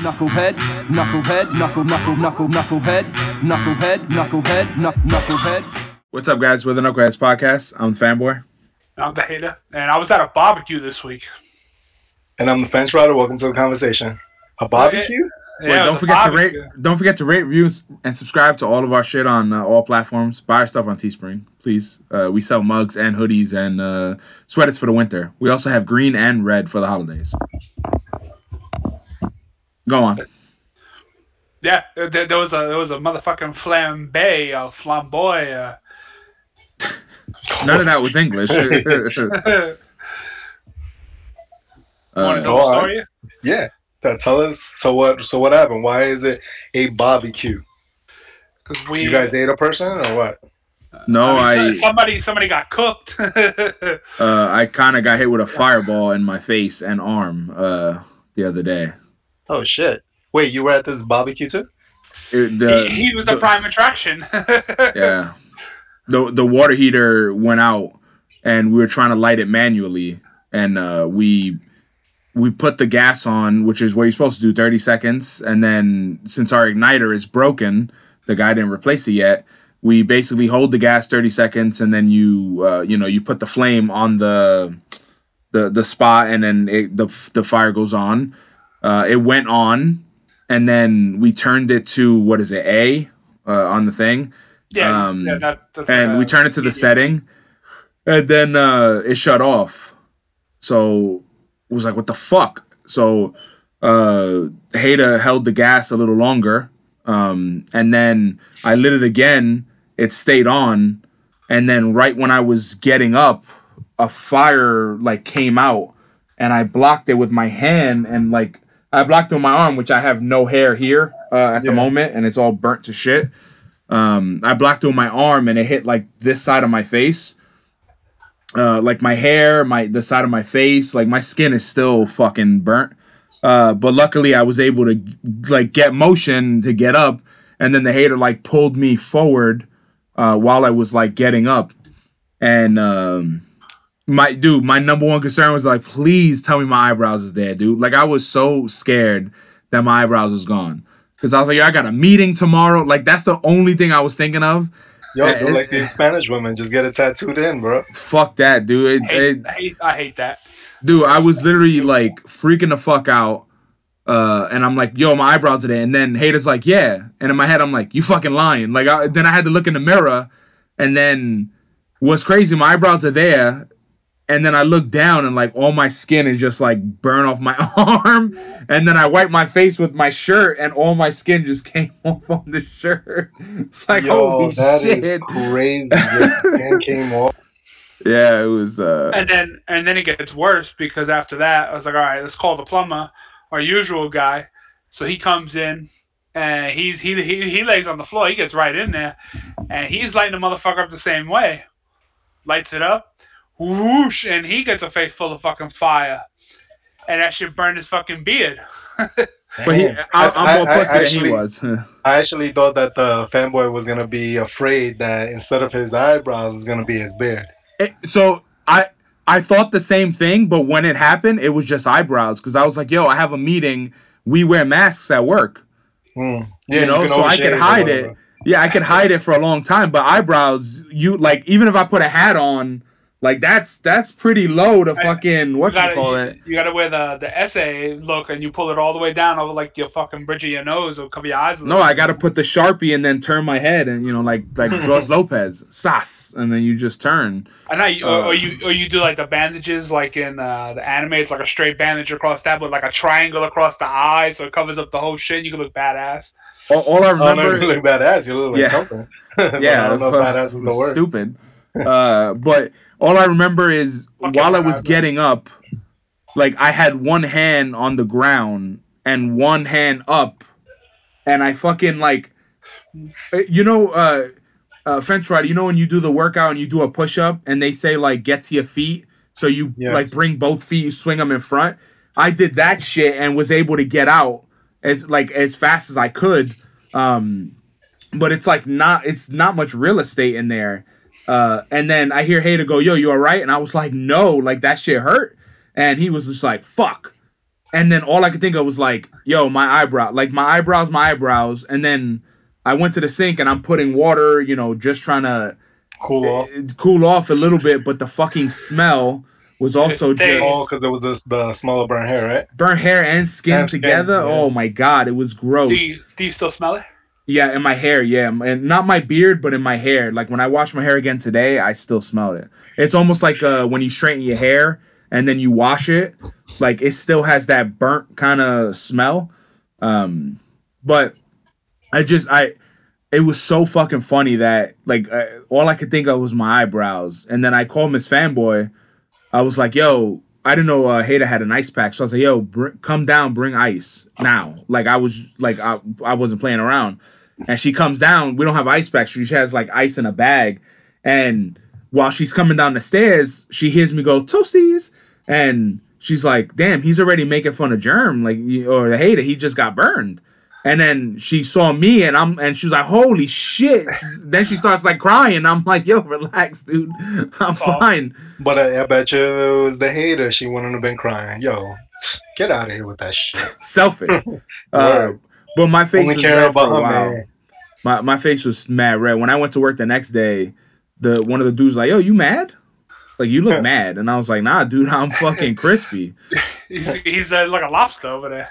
Knucklehead, knucklehead, knuckle, knuckle, knuckle, knucklehead, knucklehead, knucklehead, knuck, knucklehead. What's up, guys? We're the Knuckleheads Podcast. I'm the fanboy. I'm the hater, and I was at a barbecue this week. And I'm the fence rider. Welcome to the conversation. A barbecue? Yeah, Wait, it don't a forget to rate. Don't forget to rate, reviews, and subscribe to all of our shit on uh, all platforms. Buy our stuff on Teespring, please. Uh, we sell mugs and hoodies and uh, sweaters for the winter. We also have green and red for the holidays. Go on. Yeah, there, there was a there was a motherfucking flambe, a flamboy. Uh, None of that was English. Want to Uh, tell a go on. story? Yeah. T- Tell us. So what? So what happened? Why is it a barbecue? Because we You guys date a person or what? no, I mean, I somebody somebody got cooked. uh, I kind of got hit with a fireball in my face and arm uh, the other day. Oh shit! Wait, you were at this barbecue too? It- the- he, he was a the- prime attraction. yeah. The the water heater went out and we were trying to light it manually and uh, we we put the gas on, which is what you're supposed to do, 30 seconds, and then since our igniter is broken, the guy didn't replace it yet. We basically hold the gas 30 seconds and then you uh, you know, you put the flame on the the the spot and then it, the the fire goes on. Uh, it went on and then we turned it to what is it, A uh, on the thing? Yeah, Um, yeah, that, that's and uh, we turned it to the setting and then uh it shut off. So it was like what the fuck? So uh held the gas a little longer um and then i lit it again. It stayed on and then right when i was getting up a fire like came out and i blocked it with my hand and like i blocked on my arm which i have no hair here uh, at the moment and it's all burnt to shit um, I blocked on my arm and it hit like this side of my face. Uh, like my hair, my the side of my face, like my skin is still fucking burnt. Uh, but luckily I was able to like get motion to get up, and then the hater like pulled me forward uh, while I was like getting up, and um, my dude, my number one concern was like, please tell me my eyebrows is there, dude. Like I was so scared that my eyebrows was gone. Cause I was like, yo, I got a meeting tomorrow. Like that's the only thing I was thinking of. Yo, do like the Spanish women. Just get it tattooed in, bro. Fuck that, dude. It, I hate, it- I hate, I hate that. dude, I was literally like freaking the fuck out. Uh, and I'm like, yo, my eyebrows are there. And then Hater's like, yeah. And in my head, I'm like, you fucking lying. Like, I, then I had to look in the mirror. And then what's crazy, my eyebrows are there. And then I look down and like all my skin is just like burn off my arm. And then I wipe my face with my shirt and all my skin just came off on the shirt. It's like, Yo, holy that is shit. crazy. Your skin came off. Yeah, it was. uh And then and then it gets worse because after that I was like, all right, let's call the plumber, our usual guy. So he comes in and he's he he, he lays on the floor. He gets right in there, and he's lighting the motherfucker up the same way. Lights it up, whoosh, and he gets a face full of fucking fire, and that should burn his fucking beard. But he, I, I'm more I- I pussy than he was. I actually thought that the fanboy was gonna be afraid that instead of his eyebrows, it's gonna be his beard. It- so I I thought the same thing, but when it happened, it was just eyebrows because I was like, "Yo, I have a meeting. We wear masks at work, Hmm. you know, can so I could hide it. Yeah, I could hide it for a long time. But eyebrows, you like, even if I put a hat on, like that's that's pretty low to fucking what you gotta, call it. you gotta wear the the essay look, and you pull it all the way down over like your fucking bridge of your nose or cover your eyes. No. I got to put the sharpie and then turn my head and you know like like George Lopez, sas, and then you just turn. And I, or, Uh, or you or you do like the bandages like in uh, the anime. It's like a straight bandage across that, with like a triangle across the eye, so it covers up the whole shit. You can look badass. All, all I Oh, no, remember, you look badass. You look like Yeah. something. But yeah, I don't know if fu- badass is the word. stupid. Uh, but all I remember is Fuck while I was getting up, like I had one hand on the ground and one hand up, and I fucking like, uh, you know, uh, uh, fence rider. You know when you do the workout and you do a push up and they say like get to your feet, so you Yeah. like bring both feet, you swing them in front. I did that shit and was able to get out as like as fast as I could. Um, but it's like not it's not much real estate in there. Uh, and then I hear Hater go, "Yo, you all right?" And I was like, "No, like that shit hurt." And he was just like, "Fuck." and then all I could think of was like, yo, my eyebrow, like my eyebrows, my eyebrows, and then I went to the sink and I'm putting water, you know, just trying to Cool off. cool off a little bit, but the fucking smell was also They- just Oh, because it was the, the smell of burnt hair, right? burnt hair and skin And skin, together. yeah. Oh my god, it was gross. Do you, do you still smell it? Yeah, in my hair, yeah, and not my beard, but in my hair. Like when I wash my hair again today, I still smell it. It's almost like uh, when you straighten your hair and then you wash it, like it still has that burnt kind of smell. Um, but I just I, it was so fucking funny that like uh, all I could think of was my eyebrows, and then I called Miss Fanboy. I was like, "Yo, I didn't know uh, Hater had an ice pack," so I was like, "Yo, br- come down, bring ice now." Like I was like I I wasn't playing around, and she comes down. We don't have ice packs. She has like ice in a bag, and while she's coming down the stairs, she hears me go toasties, and she's like, "Damn, he's already making fun of Germ, like or Hater. He just got burned." And then she saw me, and I'm, and she was like, "Holy shit!" then she starts like crying. I'm like, "Yo, relax, dude. I'm fine." But I, I bet you it was the hater, she wouldn't have been crying. Yo, get out of here with that shit. Selfish. uh, but my face Only was red for a while. man. My my face was mad red. When I went to work the next day, the one of the dudes was like, "Yo, you mad? Like you look mad?" And I was like, "Nah, dude, I'm fucking crispy." He's, he's uh, like a lobster over there.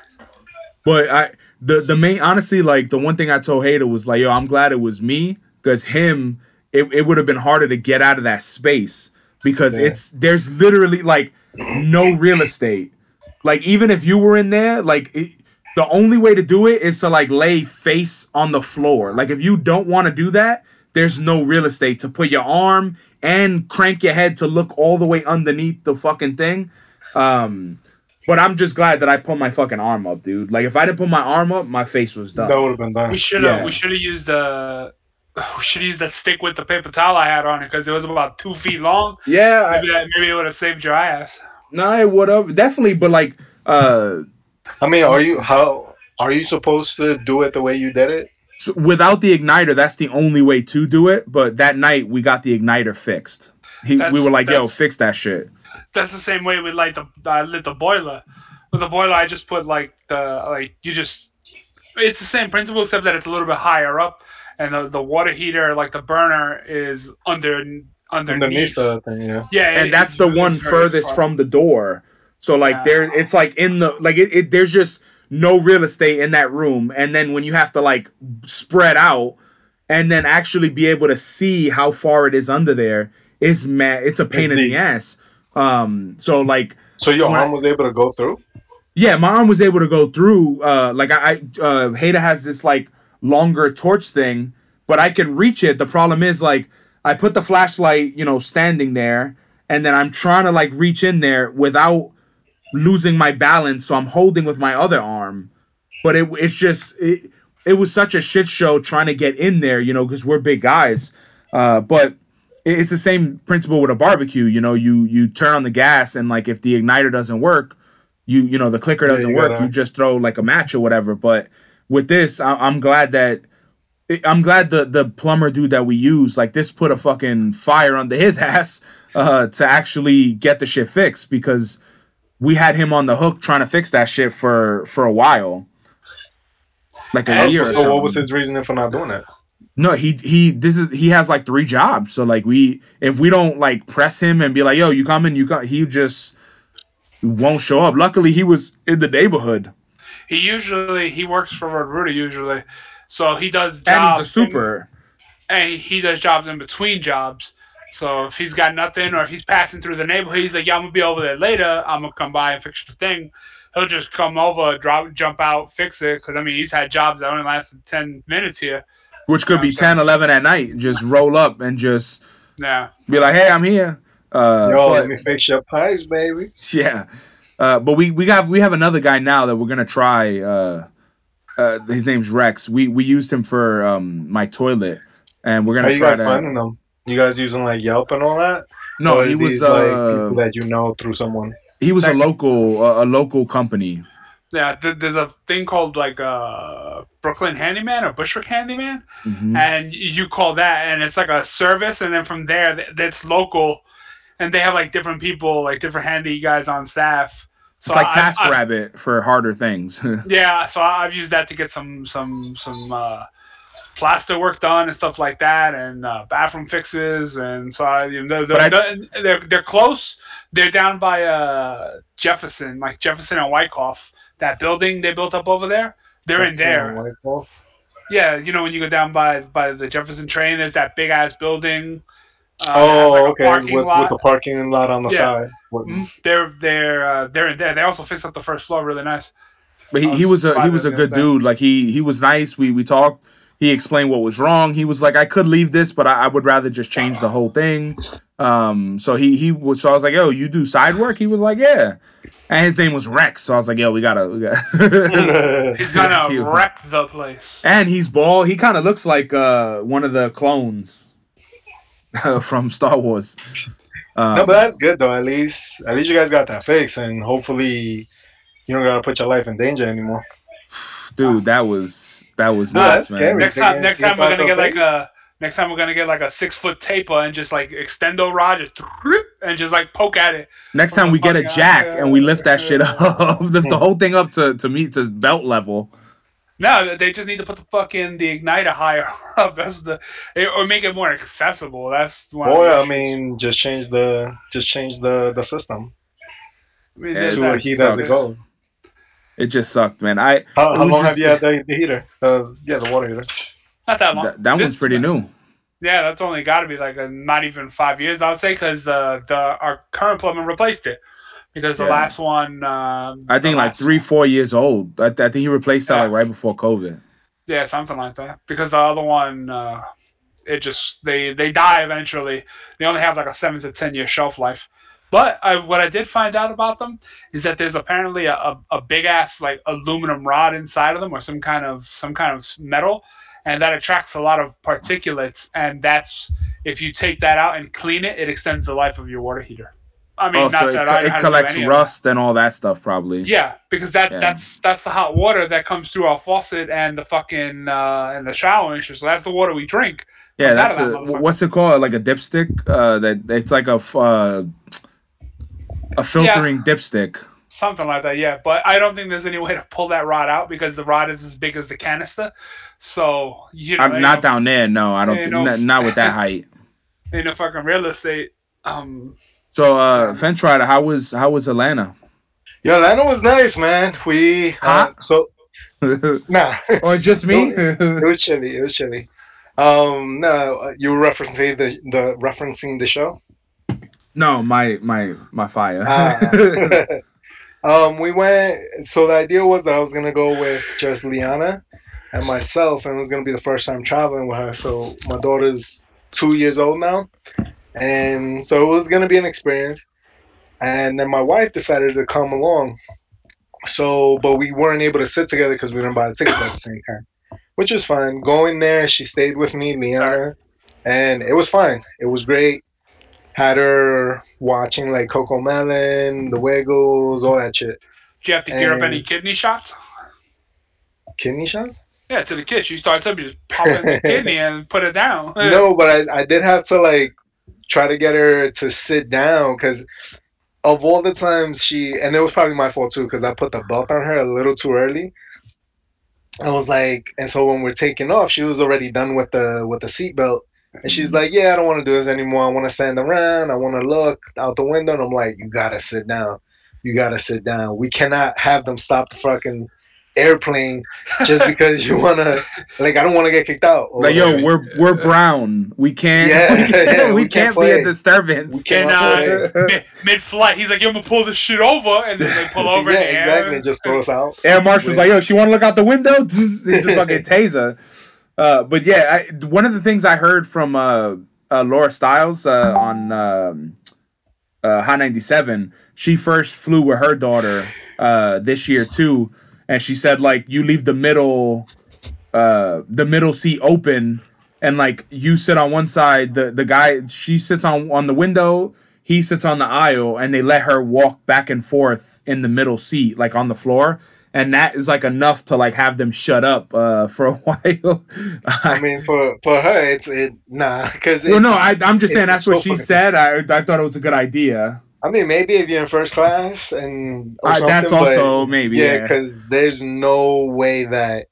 But I the the main honestly like the one thing I told Hater was like, yo, I'm glad it was me because him it, it would have been harder to get out of that space because Yeah. it's there's literally like no real estate. Like even if you were in there, like it, the only way to do it is to like lay face on the floor. Like if you don't want to do that, there's no real estate to put your arm and crank your head to look all the way underneath the fucking thing. Um but I'm just glad that I put my fucking arm up, dude. Like if I didn't put my arm up, my face was done. That would have been done. We should have Yeah. we should have used the we should have used that stick with the paper towel I had on it because it was about two feet long. Yeah, I, Maybe that maybe it would have saved your ass. no, it would have definitely, but like, uh, I mean, are you how are you supposed to do it the way you did it? so without the igniter, that's the only way to do it. But that night, we got the igniter fixed. He, we were like, "Yo, fix that shit." That's the same way we light the I lit the boiler. With the boiler, I just put like the like you just. It's the same principle except that it's a little bit higher up, and the, the water heater like the burner is under underneath. Underneath the thing, yeah. yeah, And it- that's the one furthest far. from the door. So like, Yeah. there, it's like in the like it, it. There's just no real estate in that room, and then when you have to like spread out, and then actually be able to see how far it is under there is mad. It's a pain in the ass. Um. So like. So your When I- arm was able to go through? Yeah, my arm was able to go through. Uh, like I, I uh, Hater has this like longer torch thing, but I can reach it. The problem is like I put the flashlight, you know, standing there, and then I'm trying to like reach in there without losing my balance. So I'm holding with my other arm, but it it's just it, it was such a shit show trying to get in there, you know, because we're big guys. Uh, but it's the same principle with a barbecue. You know, you you turn on the gas, and like if the igniter doesn't work, you you know the clicker doesn't you work. gotta- You just throw like a match or whatever. But with this, I, I'm glad that. I'm glad the the plumber dude that we use like this put a fucking fire under his ass uh, to actually get the shit fixed because we had him on the hook trying to fix that shit for for a while, like a And year or So what was his reasoning for not doing it? No, he he this is he has like three jobs. So like we if we don't like press him and be like, yo, you coming, you come he just won't show up. Luckily he was in the neighborhood. He usually he works for Rudy usually, so he does. Jobs. And he's a super. and he does jobs in between jobs. So if he's got nothing, or if he's passing through the neighborhood, he's like, "Yeah, I'm gonna be over there later. I'm gonna come by and fix your thing." He'll just come over, drop, jump out, fix it. Because I mean, he's had jobs that only lasted ten minutes here. Which could be 10, 11 at night. Just roll up and just Yeah, be like, hey, I'm here. Uh, Yo, but- let me fix your pipes, baby. Yeah. Uh, but we we got we have another guy now that we're gonna try. Uh, uh, his name's Rex. We we used him for um, my toilet, and we're gonna you try guys to. finding them? You guys using like Yelp and all that? No, Or he was these, like uh, people that you know through someone. he was a local uh, a local company. Yeah. Th- there's a thing called like uh, Brooklyn Handyman or Bushwick Handyman, Mhm. and you call that, and it's like a service, and then from there, th- that's local, and they have like different people, like different handy guys on staff It's like I- I- TaskRabbit for harder things. Yeah, so I- I've used that to get some some some uh, plaster work done and stuff like that, and uh, bathroom fixes, and so I, you know, they're, I- they're, they're they're close. They're down by uh, Jefferson, like Jefferson and Wyckoff. That building they built up over there. They're in there. Yeah, you know when you go down by by the Jefferson train, there's that big ass building. Uh, Oh, like, okay. With, with the parking lot on the Yeah. side. What- Mhm. They're they're uh, they're in there. They also fixed up the first floor really nice. But he, he was a he was a good dude. Like he he was nice. We we talked. He explained what was wrong. He was like, I could leave this, but I, I would rather just change the whole thing. Um, so he he was. So I was like, yo, you do side work? He was like, yeah. And his name was Rex. So I was like, yo, we gotta. We gotta. He's gonna wreck the place. and he's bald. He kind of looks like uh one of the clones from Star Wars. Um, no, but that's good though. At least, at least you guys got that fixed, and hopefully, you don't gotta put your life in danger anymore. dude, that was that was No, nuts, man. Next time, next time we're gonna get like a. Next time we're gonna get like a six foot taper and just like extendo rod, just and just like poke at it. Next time we get a jack hell. and we lift that shit up, lift the whole thing up to to meet to belt level. No, they just need to put the fucking the igniter higher up. That's the or make it more accessible. That's one of the Or I mean, just change the just change the the system I mean, Yeah, to it's a heat as it sucks. It just sucked, man. I How, how was long have you had the, the heater? Uh, yeah, the water heater. Not that long. that, that This- one's pretty new. Yeah, that's only got to be like a, not even five years, I would say, because uh, the our current plumber replaced it because the Yeah. last one. Um, I think like three, four years old. I, I think he replaced that Yeah. like right before COVID. Yeah, something like that. Because the other one, uh, it just they they die eventually. They only have like a seven to ten year shelf life. But I, what I did find out about them is that there's apparently a, a, a big ass like aluminum rod inside of them, or some kind of some kind of metal, and that attracts a lot of particulates. And that's if you take that out and clean it, it extends the life of your water heater. I mean, Oh, not so it, that I it do collects rust and all that stuff, probably. Yeah, because that Yeah. that's that's the hot water that comes through our faucet and the fucking uh, and the shower and shit. So that's the water we drink. Yeah, that's of a, that what's it called? Like a dipstick? Uh, that it's like a uh, a filtering dipstick. Something like that, yeah. But I don't think there's any way to pull that rod out because the rod is as big as the canister. So you know, I'm ain't not down there. No, I don't. Ain't think no- not, not with that height. in a fucking real estate. Um, So, uh, Fentrider, how was how was Atlanta? Yeah, Atlanta was nice, man. We uh, Hot? so nah, or just me? it was chilly. It was chilly. Um, no, you were referencing the the referencing the show. no, my my my fire. Ah. um, we went. So the idea was that I was gonna go with just Liana and myself, and it was gonna be the first time traveling with her. So my daughter's two years old now, and so it was gonna be an experience. And then my wife decided to come along. So, but we weren't able to sit together because we didn't buy the tickets at the same time, which is fine. Going there, she stayed with me, Liana, and it was fine. It was great had her watching like Cocomelon, The Wiggles, all that shit. do you have to gear up any kidney shots? Kidney shots? Yeah, to the kids. You start something, just pop in the kidney and put it down. no, but I, I did have to like try to get her to sit down because of all the times she, and it was probably my fault too because I put the belt on her a little too early. I was like, and so when we're taking off, she was already done with the with the seatbelt. And she's like, Yeah, I don't want to do this anymore. I want to stand around. I want to look out the window. And I'm like, You gotta sit down. You gotta sit down. We cannot have them stop the fucking airplane just because you wanna like I don't wanna get kicked out. or like, yo, we're we're brown. We can't. Yeah, we can't, yeah, we we can't can't be a disturbance. We And can't uh, mid, mid-flight, he's like, "Yo, I'm gonna pull this shit over," and then they pull over yeah, in the air. Just throw us out. Air Marshal's like, yo, she want to look out the window? Just fucking taser. Uh, but yeah, I, one of the things I heard from uh, uh, Laura Stylez uh, on um, uh, Hot 97, she first flew with her daughter uh, this year too. And she said, like, you leave the middle, uh, the middle seat open and like you sit on one side, the, the guy, she sits on, on the window, he sits on the aisle and they let her walk back and forth in the middle seat, like on the floor. And that is like enough to like have them shut up uh, for a while. I mean, for for her, it's it nah because well, no, I, I'm just saying that's what she said. I, I thought it was a good idea. I mean, maybe if you're in first class and Uh, that's also maybe yeah, yeah. because there's no way that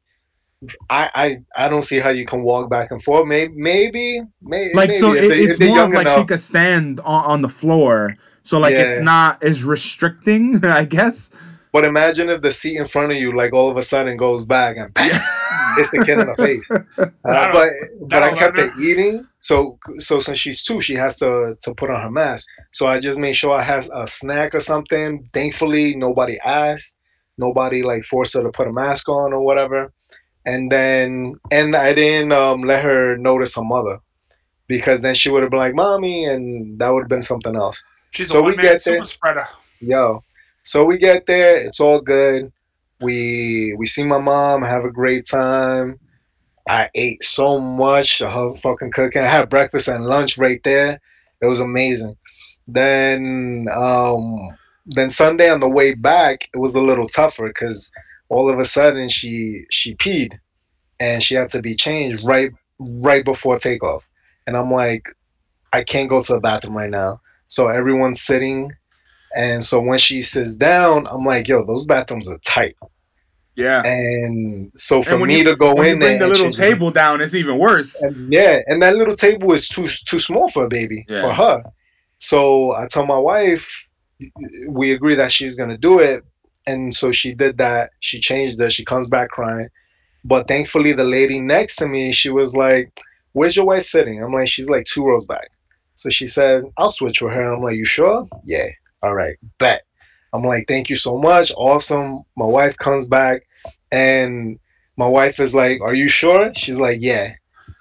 I, I I don't see how you can walk back and forth. Maybe maybe maybe like so if it, they- it's if they're more of young like she enough. could stand on, on the floor so like it's not as restricting i guess But imagine if the seat in front of you, like all of a sudden, goes back and bang, hits the kid in the face. Uh, but but I kept it eating. So so since she's two, she has to to put on her mask. So I just made sure I had a snack or something. Thankfully, nobody asked. Nobody like forced her to put a mask on or whatever. And then and I didn't um, let her notice her mother because then she would have been like, "Mommy," and that would have been something else. She's So a we get there. spreader. Yo, so we get there. It's all good. We we see my mom. Have a great time. I ate so much of her fucking cooking. I had breakfast and lunch right there. It was amazing. Then um then Sunday on the way back, it was a little tougher because all of a sudden she she peed and she had to be changed right right before takeoff. And I'm like, I can't go to the bathroom right now. So everyone's sitting and so when she sits down, I'm like, yo, those bathrooms are tight. Yeah And so for and when me you, to go in there, the little she- table down it's even worse and yeah, and that little table is too too small for a baby Yeah. for her. So I tell my wife, we agree that she's gonna do it, and so she did that. She changed it. She comes back crying, but thankfully the lady next to me, she was like, "Where's your wife sitting?" I'm like, "She's like two rows back." So she said, "I'll switch with her." I'm like, "You sure?" Yeah. All right. Bet. I'm like, "Thank you so much. Awesome." My wife comes back, and my wife is like, "Are you sure?" She's like, "Yeah."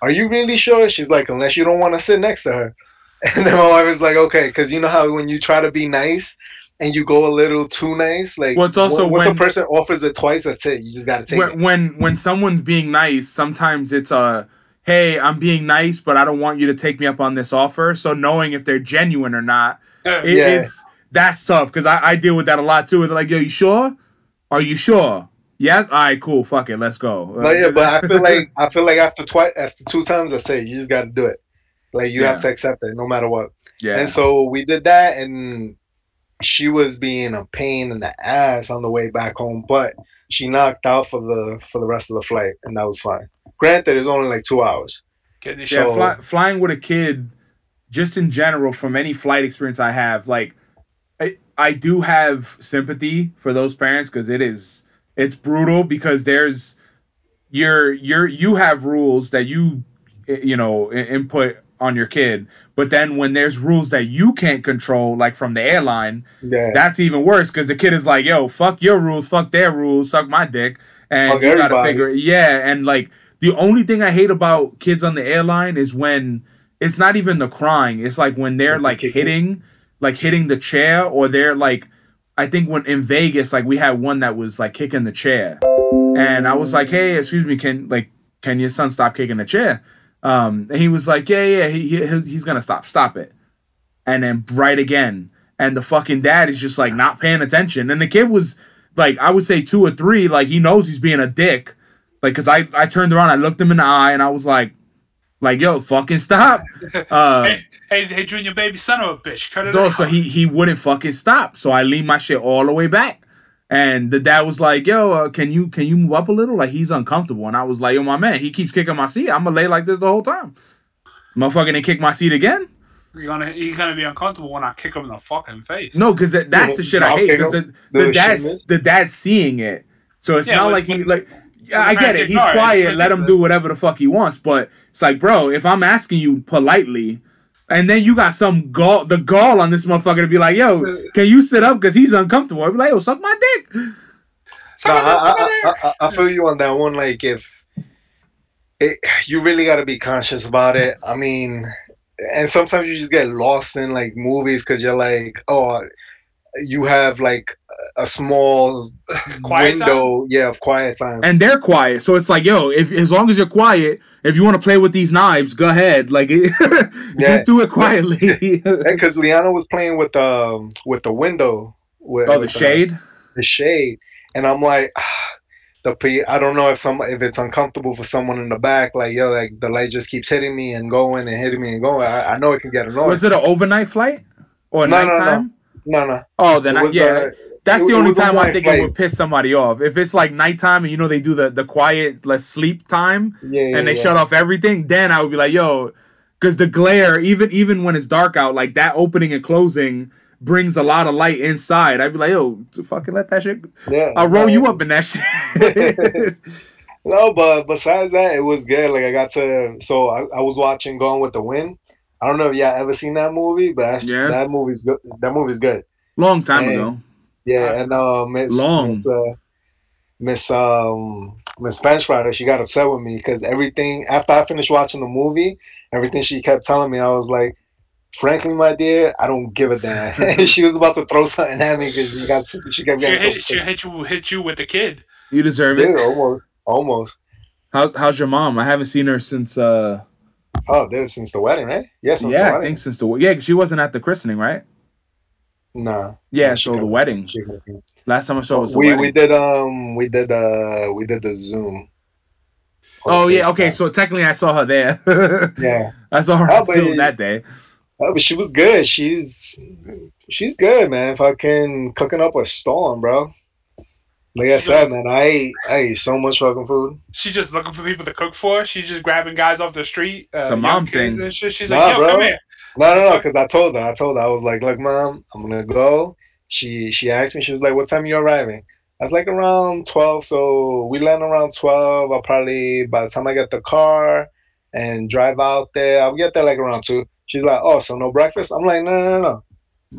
Are you really sure? She's like, unless you don't want to sit next to her. And then my wife is like, okay, because you know how when you try to be nice and you go a little too nice, like Well, it's also once when- a person offers it twice, that's it. You just gotta take when, it. when when someone's being nice sometimes it's a hey i'm being nice but i don't want you to take me up on this offer so knowing if they're genuine or not Yeah. it Yeah. is that's tough because I, I deal with that a lot too. They're like, "Yo, you sure? Are you sure? Yes. All right, cool. Fuck it, let's go." No, yeah, but I feel like I feel like after twice, after two times, I say you just gotta do it. Like you have to accept it, no matter what. yeah, And so we did that, and she was being a pain in the ass on the way back home, but she knocked out for the for the rest of the flight, and that was fine. Granted, it's only like two hours. Getting the yeah. so- Fly, flying with a kid, just in general, from any flight experience I have, like, I do have sympathy for those parents because it is it's brutal because there's you're you're you have rules that you eh, you know input on your kid but then when there's rules that you can't control like from the airline Yeah, that's even worse because the kid is like, yo, fuck your rules, fuck their rules, suck my dick. And Fuck you gotta everybody. figure yeah, and like the only thing I hate about kids on the airline is when it's not even the crying. It's like when they're like hitting like hitting the chair or they're like I think when in Vegas, like we had one that was like kicking the chair. And I was like, hey, excuse me, can like can your son stop kicking the chair? Um, and he was like, yeah, yeah, he, he he's gonna stop, stop it and then bright again. And the fucking dad is just like not paying attention. And the kid was like, I would say two or three, like he knows he's being a dick. Like, cause I, I turned around, I looked him in the eye, and I was like, like, yo, fucking stop. Uh, Hey, hey, hey, junior baby son of a bitch, cut it so, out. so he he wouldn't fucking stop. So I leaned my shit all the way back. And the dad was like, "Yo, uh, can you can you move up a little? Like he's uncomfortable." And I was like, "Yo, my man, he keeps kicking my seat. I'm gonna lay like this the whole time." Motherfucker didn't kick my seat again. You're gonna, he's gonna be uncomfortable when I kick him in the fucking face. No, because that, that's the shit I hate. Because the, the the dad's the dad's seeing it, so it's Yeah, not when- like he like. Yeah, I get it. He's quiet. Let him do whatever the fuck he wants. But it's like, bro, if I'm asking you politely, and then you got some gall, the gall on this motherfucker to be like, yo, can you sit up because he's uncomfortable? I'd be like, yo, suck my dick. No, Son of a- I, I, I, I, I feel you on that one. Like if it, you really got to be conscious about it. I mean, and sometimes you just get lost in like movies because you're like, oh, you have like a small Quiet time? window, yeah, of quiet time. And they're quiet, so it's like, yo, if as long as you're quiet, if you want to play with these knives, go ahead. Like, just do it quietly. Because Liana was playing with um with the window, with, oh, the with shade. the shade, and I'm like, ah, the pe- I don't know if some if it's uncomfortable for someone in the back, like yo, like the light just keeps hitting me and going and hitting me and going. I, I know it can get annoying. Was it an overnight flight or No, no, no. nighttime? No, no. Oh, then It I, was, yeah. That's it- the only time I think it would piss somebody off. If it's like nighttime and you know they do the the quiet, let's sleep time, Yeah, yeah, and they yeah. shut off everything, then I would be like, yo, because the glare, even even when it's dark out, like that opening and closing brings a lot of light inside. I'd be like, yo, to fucking let that shit. Yeah, I'll roll you up in that shit. No, but besides that, it was good. Like I got to, so I, I was watching Gone with the Wind. I don't know if y'all ever seen that movie, but Yeah. that movie's good. That movie's good. Long time ago. Yeah, and uh, Miss Long. Miss uh, Miss um Miss French Friday, she got upset with me because everything after I finished watching the movie, everything she kept telling me, I was like, frankly, my dear, I don't give a damn. she was about to throw something at me because she got she kept She getting hit, she hit you hit you with the kid. You deserve yeah, it. almost almost. How, how's your mom? I haven't seen her since. uh Oh, this since the wedding, right? Yes, since the Yeah, I think since the yeah, 'cause she wasn't at the christening, right? Nah. Yeah, Yeah, so the wedding. Last time I saw was the we wedding. we did um we did uh we did the Zoom. oh yeah, okay. So technically, I saw her there. yeah, I saw her Oh, on but- Zoom that day. oh, but she was good. She's she's good, man. Fucking cooking up a storm, bro. Like I said, man, I ate I ate so much fucking food. She's just looking for people to cook for. She's just grabbing guys off the street. Uh, It's a mom thing. She's Nah, like, yo, bro. come here. No, no, no, because I told her, I told her, I was like, look, mom, I'm gonna go. She she asked me, she was like, what time you arriving? I was like around twelve, so we land around twelve. I'll probably by the time I get the car and drive out there, I'll get there like around two. She's like, oh, so no breakfast? I'm like, no, no, no, no,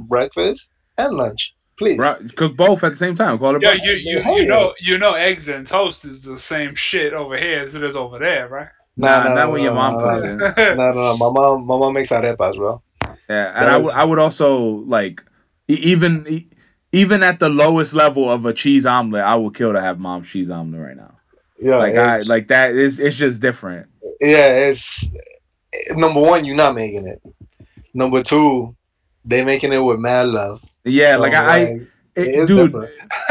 breakfast and lunch, please. Bro, cook both at the same time. Call it. Yo, both. you you, you know you know eggs and toast is the same shit over here as it is over there, right? Nah, not when your mom no, cooks no, it. No, no, no, my mom, my mom makes arepas, bro. Yeah, and I would I would also like even even at the lowest level of a cheese omelet, I would kill to have mom's cheese omelet right now. Yeah, Like I like that is it's just different. yeah, it's number one, you're not making it. Number two, they making it with mad love. Yeah, So, like I, I it it- is dude,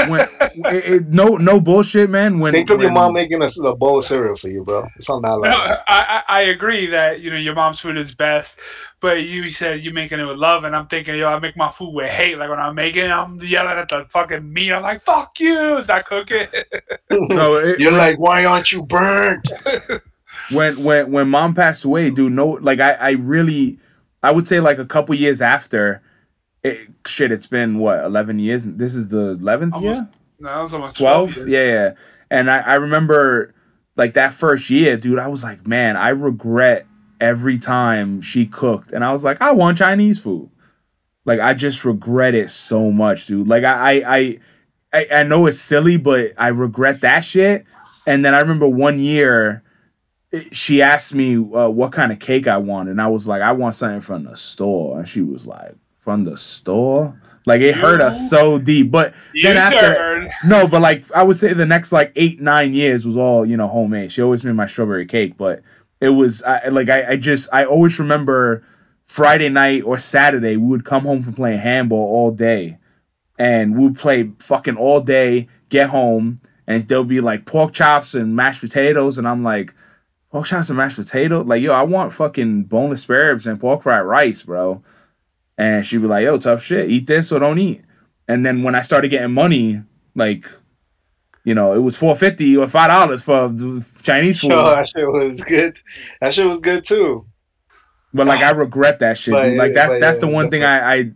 when it, it, no no bullshit, man. When, Think of your mom making a, a bowl of cereal for you, bro. It's on that No, level. I, I I agree that you know your mom's food is best, but you said you're making it with love, and I'm thinking, yo, I make my food with hate. Like when I'm making, it, I'm yelling at the fucking meat. I'm like, fuck you, is that cooking? no, it, You're like, why aren't you burnt? when when when mom passed away, dude, no, like I I really, I would say like a couple years after, it, shit, it's been what eleven years. This is the eleventh year, no, that was almost 12 12. yeah yeah. And I, I remember like that first year dude i was like man i regret every time she cooked. And i was like i want chinese food. Like i just regret it so much dude. Like i i i, I, I know it's silly but i regret that shit. And then i remember one year she asked me uh, what kind of cake i want and i was like i want something from the store. And she was like from the store like it hurt us so deep but You then after heard. no, but like I would say the next like eight nine years was all you know homemade. She always made my strawberry cake, but it was I, like I, I just I always remember Friday night or Saturday we would come home from playing handball all day, and we would play fucking all day. Get home and there'll be like pork chops and mashed potatoes, and I'm like. Pork chops and mashed potato, like yo, I want fucking boneless spare ribs and pork fried rice, bro. And she'd be like, "Yo, tough shit. Eat this or don't eat." And then when I started getting money, like, you know, it was four fifty or five dollars for the Chinese food. Yo, that shit was good. That shit was good too. But like, I regret that shit, But- dude. Like that's but that's yeah, the one thing I, I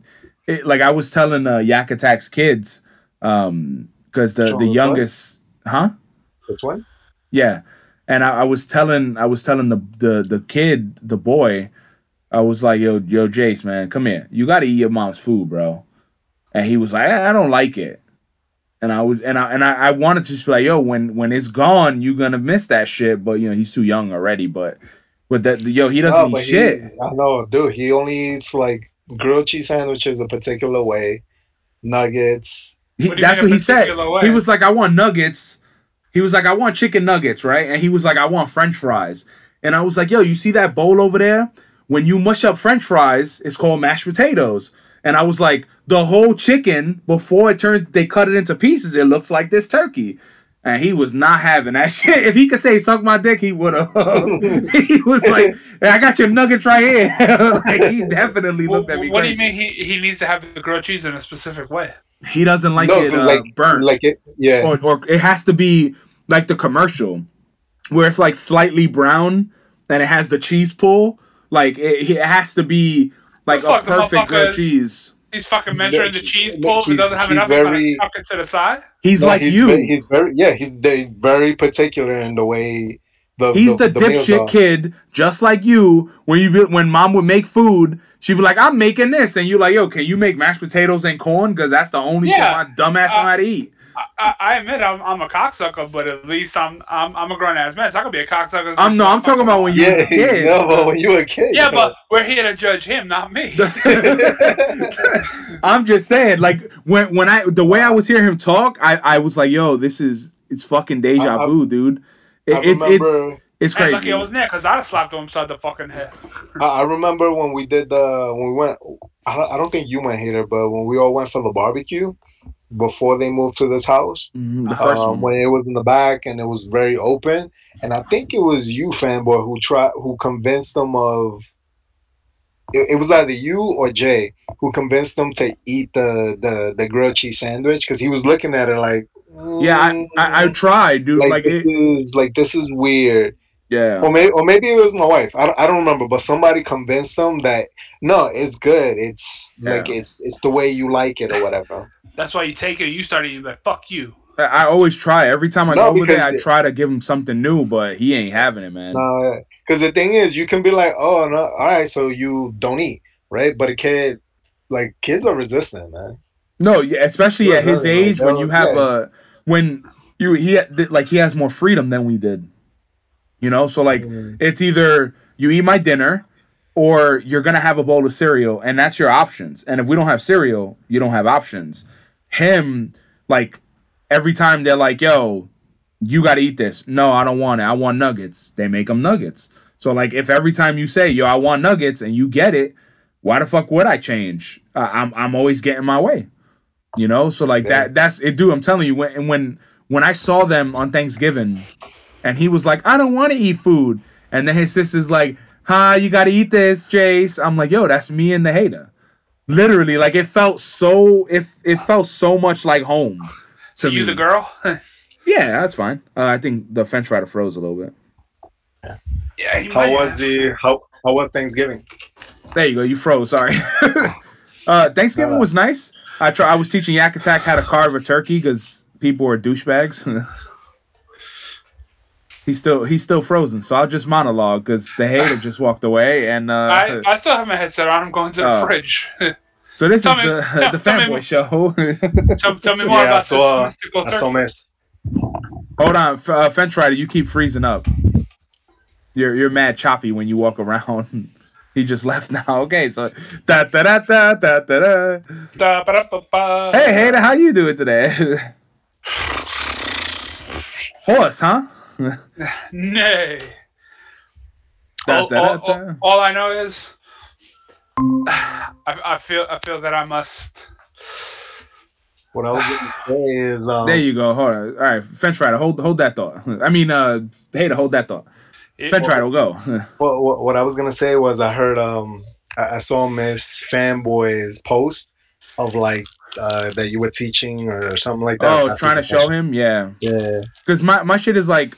it, like. I was telling uh, Yak Attack's kids, um, because the the youngest, huh? Which one? Yeah, and I, I was telling I was telling the the the kid the boy, I was like, yo yo Jace man, come here. You got to eat your mom's food, bro. And he was like, I, I don't like it. And I was and I and I, I wanted to just be like, yo, when when it's gone, you're gonna miss that shit. But you know he's too young already. But but that yo he doesn't No, eat but he- shit. I know, dude. He only eats like grilled cheese sandwiches a particular way, nuggets. He, What that's what he said. way? He was like, I want nuggets. He was like, I want chicken nuggets, right? And he was like, I want French fries. And I was like, Yo, you see that bowl over there? When you mush up French fries, it's called mashed potatoes. And I was like, the whole chicken before it turns, they cut it into pieces. It looks like this turkey. And he was not having that shit. If he could say suck my dick, he would have. he was like, I got your nuggets right here. like, he definitely What, looked at me what do you mean he, he needs to have the grilled cheese in a specific way? He doesn't like No, it uh, like burnt. like it. Yeah. or, or it has to be like the commercial where it's like slightly brown and it has the cheese pull. Like it, it has to be like a perfect grilled cheese. He's fucking measuring the cheese no, pull. He doesn't have enough. He's very- gonna tuck it to the side. He's No, like he's you. ve- he's very yeah. He's they very particular in the way the He's the, meals dipshit kid, just like you. When you be, when mom would make food, she'd be like, "I'm making this," and you're like, "Yo, can you make mashed potatoes and corn? Because that's the only Yeah. shit my dumbass know Uh, how to eat." I, I admit I'm, I'm a cocksucker, but at least I'm I'm, I'm a grown ass man. So I could be a cocksucker. I'm no, I'm talking about when you Yeah, was a kid. no, but when you were a kid. Yeah, but we're here to judge him, not me. I'm just saying, like when when I the way I was hearing him talk, I I was like, yo, this is it's fucking deja I- I- vu, dude. It, I it's it's it's And lucky crazy. I wasn't there because I'd have slapped him upside the fucking head. I, I remember when we did the when we went. I don't, I don't think you went here, but when we all went for the barbecue before they moved to this house, Mhm, the first um, one. when it was in the back and it was very open, and I think it was you, fanboy, who tried who convinced them of. It, it was either you or Jay who convinced them to eat the the the grilled cheese sandwich because he was looking at it like. Yeah, I, I I "Mm, tried, dude. like, Like, this it, is like this is weird. Yeah. Or maybe, or maybe it was my wife. I don't, I don't remember, but somebody convinced them that no, it's good. It's like it's it's the way you like it or whatever. That's why you take it. You start eating like fuck you. I, I always try. Every time I No, go over there, I try to give him something new, but he ain't having it, man. Because the thing is, you can be like, oh no, all right, so you don't eat, right? But a kid, like kids are resistant, man. No, especially Yeah, at his no, no, age when you have yeah. a when you he had- like he has more freedom than we did. You know, so like Mm. it's either you eat my dinner or you're gonna have a bowl of cereal, and that's your options. And if we don't have cereal, you don't have options. Him, like every time they're like, "Yo, you gotta eat this." No, I don't want it. I want nuggets. They make them nuggets. So like, if every time you say, "Yo, I want nuggets," and you get it, why the fuck would I change? Uh, I'm I'm always getting my way. You know, so like Yeah. that. That's it, dude. I'm telling you, when when when I saw them on Thanksgiving, and he was like, "I don't want to eat food," and then his sister's like, "Huh, you got to eat this, Jace." I'm like, "Yo, that's me and the hater." Literally, like it felt so. It it felt so much like home to you me. the girl? Yeah, that's fine. Uh, I think the French rider froze a little bit. yeah. He How was have. the how how was Thanksgiving? There you go. You froze. Sorry. uh, Thanksgiving was nice. I try. I was teaching Yak Attack how to carve a turkey because people were douchebags. he's still he's still frozen, so I'll just monologue because the hater just walked away, and uh, I, I still have my headset on. I'm going to the Oh. fridge. so this tell is me- the tell- the tell me fanboy show. tell, tell me more Yeah, I about saw- this mystical I saw turkey. Hold on, F- uh, French rider, you keep freezing up. You're you're mad choppy when you walk around. he just left now. Okay, so da da da da da da da. Da, ba, da, ba, ba. Hey, hater, how you doing today? Horse, huh? Nay. Da, all, da, da, all- da. all- all I know is, I, I feel I feel that I must. What I was gonna say is um, There you go. Hold on. All right, French rider, hold hold that thought. I mean, uh, hater, hold that thought. French rider, will go. what, what, what I was gonna say was I heard um I, I saw Miss Fanboy's post of like uh, that you were teaching or something like that. oh, trying to show him, yeah. Yeah. Because my, my shit is like,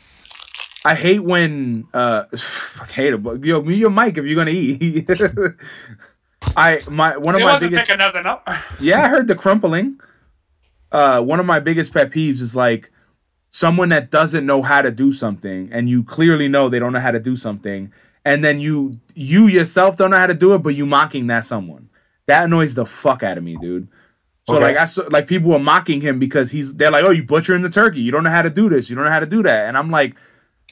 I hate when uh, fuck hate it, but yo, mute your mic if you're gonna eat. I my one of He my wasn't biggest picking nothing up. yeah, I heard the crumpling. Uh, one of my biggest pet peeves is like someone that doesn't know how to do something, and you clearly know they don't know how to do something, and then you you yourself don't know how to do it, but you mocking that someone. That annoys the fuck out of me, dude. So Okay. like I saw, like people were mocking him because he's they're like, oh, you butchering the turkey. You don't know how to do this. You don't know how to do that. And I'm like,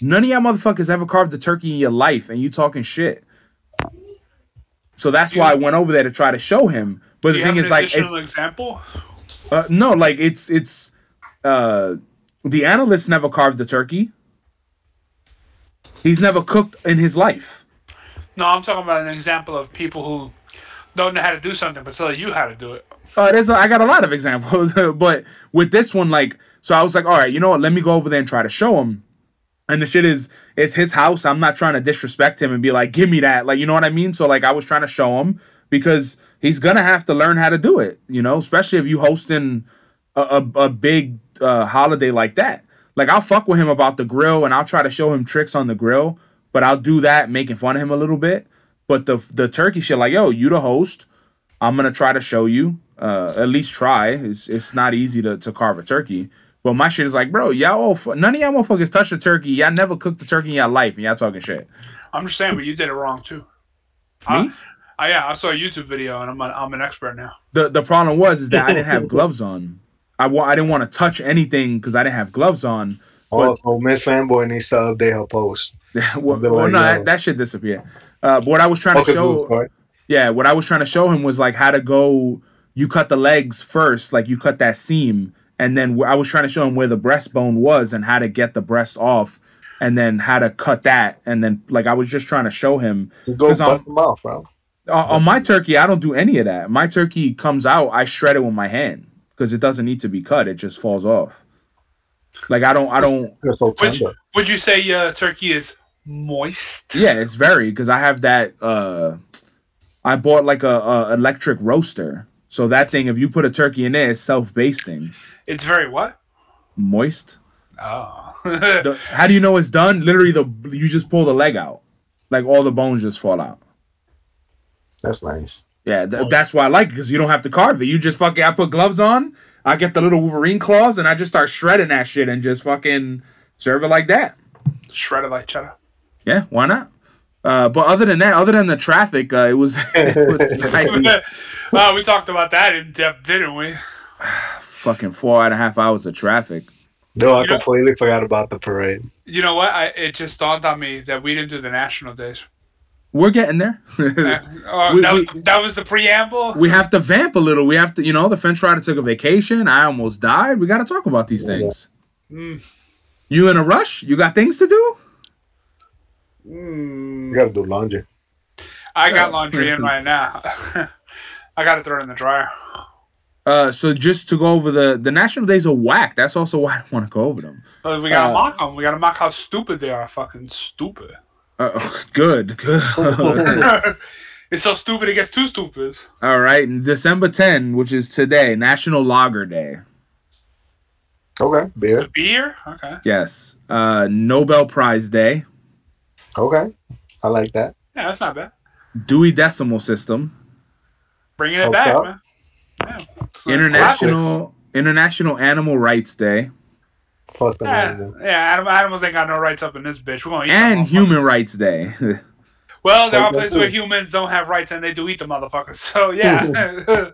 none of y'all motherfuckers ever carved a turkey in your life, and you talking shit. So that's why I went over there to try to show him. But the thing is, like, it's, example. uh, no, like it's it's uh the analyst never carved the turkey. He's never cooked in his life. No, I'm talking about an example of people who don't know how to do something but tell you how to do it. Uh, there's a, I got a lot of examples, but with this one, like, so I was like, all right, you know what? Let me go over there and try to show him. And the shit is, it's his house. I'm not trying to disrespect him and be like, give me that, like, you know what I mean? So like, I was trying to show him because he's gonna have to learn how to do it, you know, especially if you hosting a a, a big uh, holiday like that. Like, I'll fuck with him about the grill and I'll try to show him tricks on the grill, but I'll do that making fun of him a little bit. But the the turkey shit, like, yo, you the host. I'm gonna try to show you. Uh, at least try. It's it's not easy to, to carve a turkey. But my shit is like, bro, y'all all none of y'all motherfuckers touch a turkey. Y'all never cooked a turkey in your life, and y'all talking shit. I'm just saying, but you did it wrong too. Me? I, I, yeah, I saw a YouTube video and I'm an, I'm an expert now. The the problem was is that I didn't have gloves on. I wa- I didn't want to touch anything because I didn't have gloves on. oh Also, Miss Fanboy needs to update her post. well, well, no, that, that shit disappeared. Uh, what I was trying to show, cool, right? yeah, what I was trying to show him was like how to go. You cut the legs first, like you cut that seam, and then I was trying to show him where the breastbone was and how to get the breast off, and then how to cut that, and then like I was just trying to show him. Just go 'Cause I'm- off, bro. Uh, on my turkey, I don't do any of that. My turkey comes out, I shred it with my hand because it doesn't need to be cut; it just falls off. Like I don't, I don't. You're so Which tender. would you say uh, turkey is moist? Yeah, it's very because I have that. uh I bought like a, a electric roaster, so that thing, if you put a turkey in there, it's self basting, It's very what? moist. Oh. The- how do you know it's done? Literally, the you just pull the leg out, like all the bones just fall out. That's nice. Yeah, th- that's why I like it because you don't have to carve it. You just fucking. I put gloves on. I get the little Wolverine claws and I just start shredding that shit and just fucking serve it like that. Shredded like cheddar. Yeah, why not? Uh, but other than that, other than the traffic, uh, it was it was nice. oh, we talked about that in depth, didn't we? fucking four and a half hours of traffic. No, I You know- completely forgot about the parade. You know what? I, it just dawned on me that we didn't do the national days. We're getting there. Uh, We- that, was, we- that was the preamble. we have to vamp a little. We have to, you know, the fence rider took a vacation. I almost died. We got to talk about these things. Mm. You in a rush? You got things to do? You gotta do laundry. I got laundry in right now. I got to throw it in the dryer. Uh, so just to go over the the national days are whack. That's also why I don't want to go over them. Uh, We got to Uh, mock them. We got to mock how stupid they are. Fucking stupid. Uh, good, good. it's so stupid it gets too stupid. All right, December 10, which is today, National Lager Day. Okay, beer. The beer? Okay. Yes. Uh, Nobel Prize Day, Okay, I like that. Yeah, that's not bad. Dewey Decimal System, Bringing it Hope back, so. man. Yeah. It's International International Animal Rights Day, Fuck. Yeah, animals. yeah animals ain't got no rights up in this bitch. We're gonna eat and Human motherfuckers. Rights Day. Well, there are places where humans don't have rights and they do eat the motherfuckers. So yeah.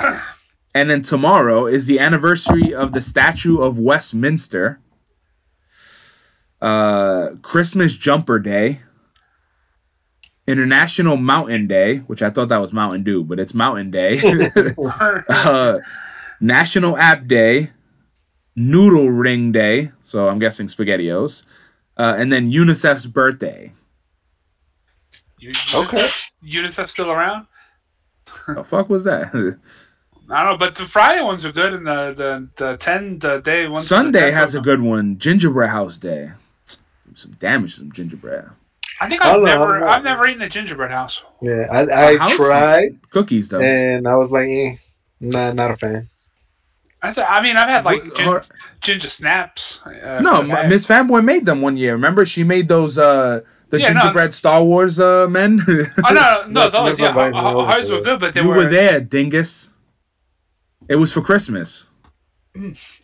and then tomorrow is the anniversary of the Statue of Westminster. Uh, Christmas Jumper Day. International Mountain Day, which I thought that was Mountain Dew, but it's Mountain Day. uh, National App Day, Noodle Ring Day, so I'm guessing SpaghettiOs, uh, and then UNICEF's birthday. Okay. UNICEF still around? the fuck was that? I don't know, but the Friday ones are good, and the the, the ten the day ones. Sunday the has a good one, Gingerbread House Day. Some damage, to some gingerbread I think I I've don't know, never I'm not- I've never eaten a gingerbread house. Yeah, I, house? tried cookies though. and I was like, eh, not not a fan. I said, I mean, I've had like gin- her- ginger snaps. Uh, no, Miss Fanboy made them one year. Remember, she made those uh the Yeah, no. gingerbread Star Wars uh men. Oh no, no, those yeah, invited me her- over hers for were good, but they you were. were there, dingus. It was for Christmas.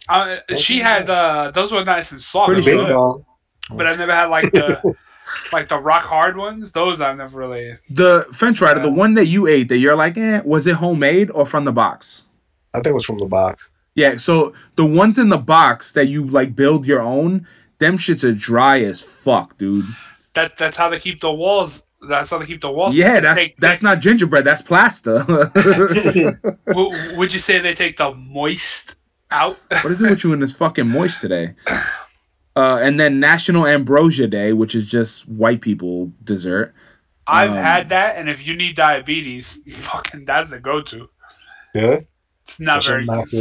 Uh, she had uh, those were nice and soft, Pretty they were Bing good, dong. but I've never had like the like the rock hard ones. Those I've never really. The French rider, the one that you ate, that you're like, eh, was it homemade or from the box? I think it was from the box. Yeah, so the ones in the box that you like build your own, them shits are dry as fuck, dude. That that's how they keep the walls. That's how they keep the walls. Yeah, that's take- that's they- not gingerbread, that's plaster. would you say they take the moist out? What is it with you in this fucking moist today? Uh, and then National Ambrosia Day, which is just white people dessert. I've Um, had that, and if you need diabetes, fucking that's the go-to. Yeah. It's not very. Not It's.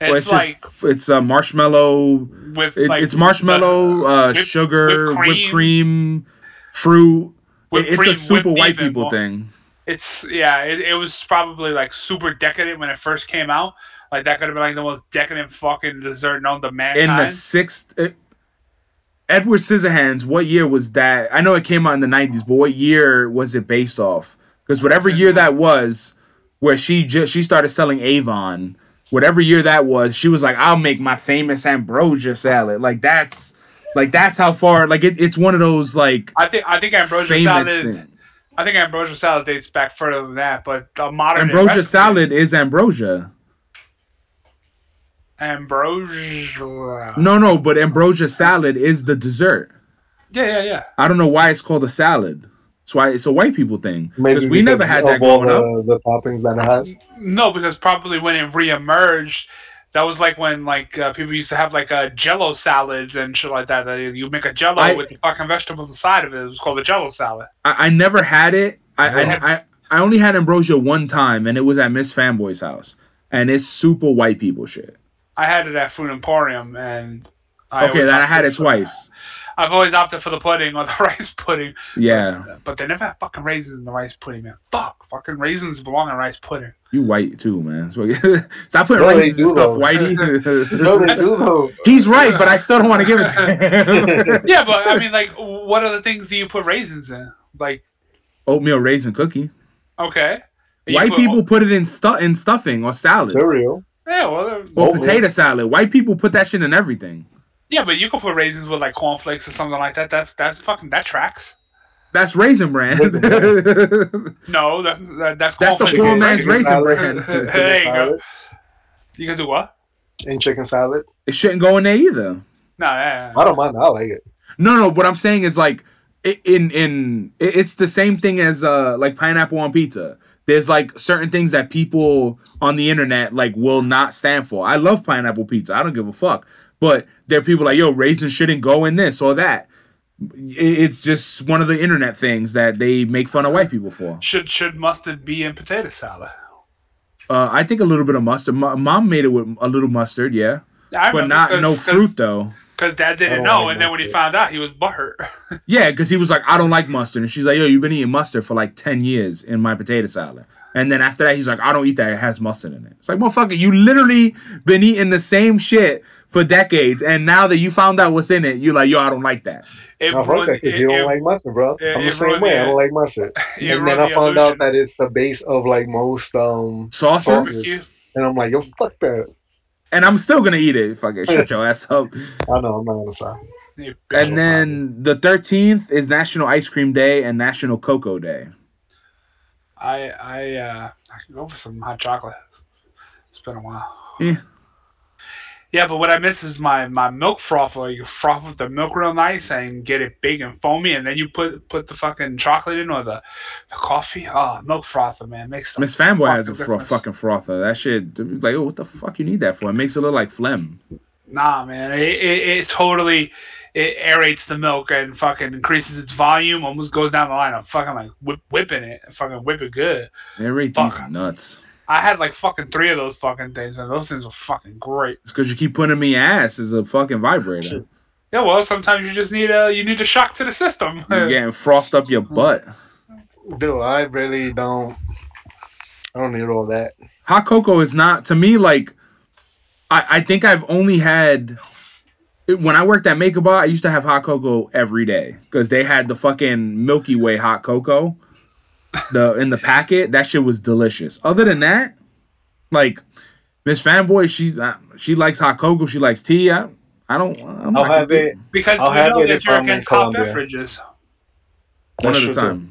Well, it's like just it's uh, marshmallow. with It, like it's marshmallow, uh, whipped- sugar, whipped whipped cream, fruit. whipped It- it's cream, a super white people more. thing. It's yeah. It, it was probably like super decadent when it first came out. Like that could have been like the most decadent fucking dessert known to mankind. In the sixth, uh, Edward Scissorhands. What year was that? I know it came out in the nineties, but what year was it based off? Because whatever year that was, where she just she started selling Avon, whatever year that was, she was like, "I'll make my famous ambrosia salad." Like that's like that's how far. Like it, it's one of those like I think I think ambrosia famous salad. thing. I think ambrosia salad dates back further than that, but a modern Ambrosia salad is ambrosia. Ambrosia. No, no, but ambrosia salad is the dessert. Yeah, yeah, yeah. I don't know why it's called a salad. That's why it's a white people thing. Maybe Because we never had that of all growing up. the, the toppings that it has. No, because probably when it reemerged, that was like when like uh, people used to have like uh, Jello salads and shit like that. that you make a Jello I- with the fucking vegetables inside of it. It was called a Jello salad. I, I never had it. I, Yeah. I, I I only had ambrosia one time, and it was at Miss Fanboy's house, and it's super white people shit. I had it at Food Emporium, and I okay, always then I had it for- twice. I've always opted for the pudding or the rice pudding, Yeah, but they never have fucking raisins in the rice pudding, man. Fuck, fucking raisins belong in rice pudding. you white too, man. So, stop putting No, raisins and stuff, though. whitey. No, they do though. He's right, but I still don't want to give it to him. Yeah, but I mean, like, what other things do you put raisins in? Like, Oatmeal raisin cookie. okay, White put- people put it in stu- in stuffing or salads. Cereal. Yeah, well, Or Oatmeal. potato salad. White people put that shit in everything. yeah, but you can put raisins with like cornflakes or something like that. That's that's fucking that tracks. That's Raisin Bran. No, that's that, that's That's the poor man's raisin salad. brand. There you go. You can do what? And chicken salad. it shouldn't go in there either. No, yeah, yeah. I don't mind. I like it. No, no. What I'm saying is like in in it's the same thing as uh like pineapple on pizza. There's like certain things that people on the internet like will not stand for. I love pineapple pizza. I don't give a fuck. But there are people like yo raisins shouldn't go in this or that. It's just one of the internet things that they make fun of white people for. Should should mustard be in potato salad? Uh, I think a little bit of mustard. My mom made it with a little mustard, yeah, but not no fruit though. Because dad didn't know, like and then when he found out, he was butthurt. Yeah, because he was like, I don't like mustard. And she's like, Yo, you've been eating mustard for like 10 years in my potato salad. And then after that, he's like, I don't eat that. It has mustard in it. It's like, motherfucker, you literally been eating the same shit for decades. And now that you found out what's in it, you're like, Yo, I don't like that. It No, fuck ruined- that, 'cause it- you don't it- like mustard, bro. it- I'm the same ruined way. I don't like mustard. it and ruined then I found illusion. out that it's the base of like most um Sauces? Barbecue. and I'm like, yo, fuck that. And I'm still gonna eat it. Fucking shut your ass up. I know, I'm not gonna stop. And then the 13th is National Ice Cream Day and National Cocoa Day. I I uh I can go for some hot chocolate. It's been a while. Yeah. Yeah, but what I miss is my, my milk frother. You froth with the milk real nice and get it big and foamy, and then you put put the fucking chocolate in or the, the coffee. Oh, milk frother, man, makes Miss Fanboy has a fucking fro- fucking frother. That shit, like, oh, what the fuck you need that for? It makes it look like phlegm. Nah, man, it, it, it totally it aerates the milk and fucking increases its volume. Almost goes down the line. I'm fucking like whip, whipping it, fucking whip it good. Aerate these Fuck. nuts. I had like fucking three of those fucking things, man. Those things were fucking great. It's because you keep putting me ass as a fucking vibrator. Yeah, well, sometimes you just need a you need a shock to the system. You're getting frothed up your butt. Dude, I really don't. I don't need all that. Hot cocoa is not to me like. I I think I've only had. When I worked at Maker Bar, I used to have hot cocoa every day because they had the fucking Milky Way hot cocoa, the in the packet. That shit was delicious. Other than that, like Miss Fanboy, she uh, she likes hot cocoa. She likes tea. I, I don't. I'm I'll have it because I'll we have know it that if you're I'm in against hot Colombia. beverages. one That's at a true, too. time.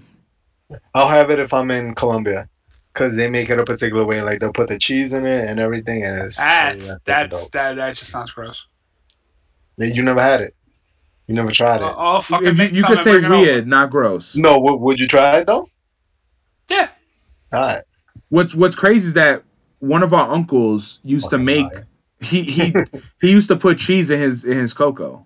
I'll have it if I'm in Colombia, cause they make it a particular way. Like they'll put the cheese in it and everything, and it's That's yeah, that's that that just sounds gross. You never had it. You never tried it. Oh, fucking If you, make you could say bring it over. weird, not gross. No, w- would you try it though? Yeah, All right. What's What's crazy is that one of our uncles used to make. liar. He he he used to put cheese in his in his cocoa.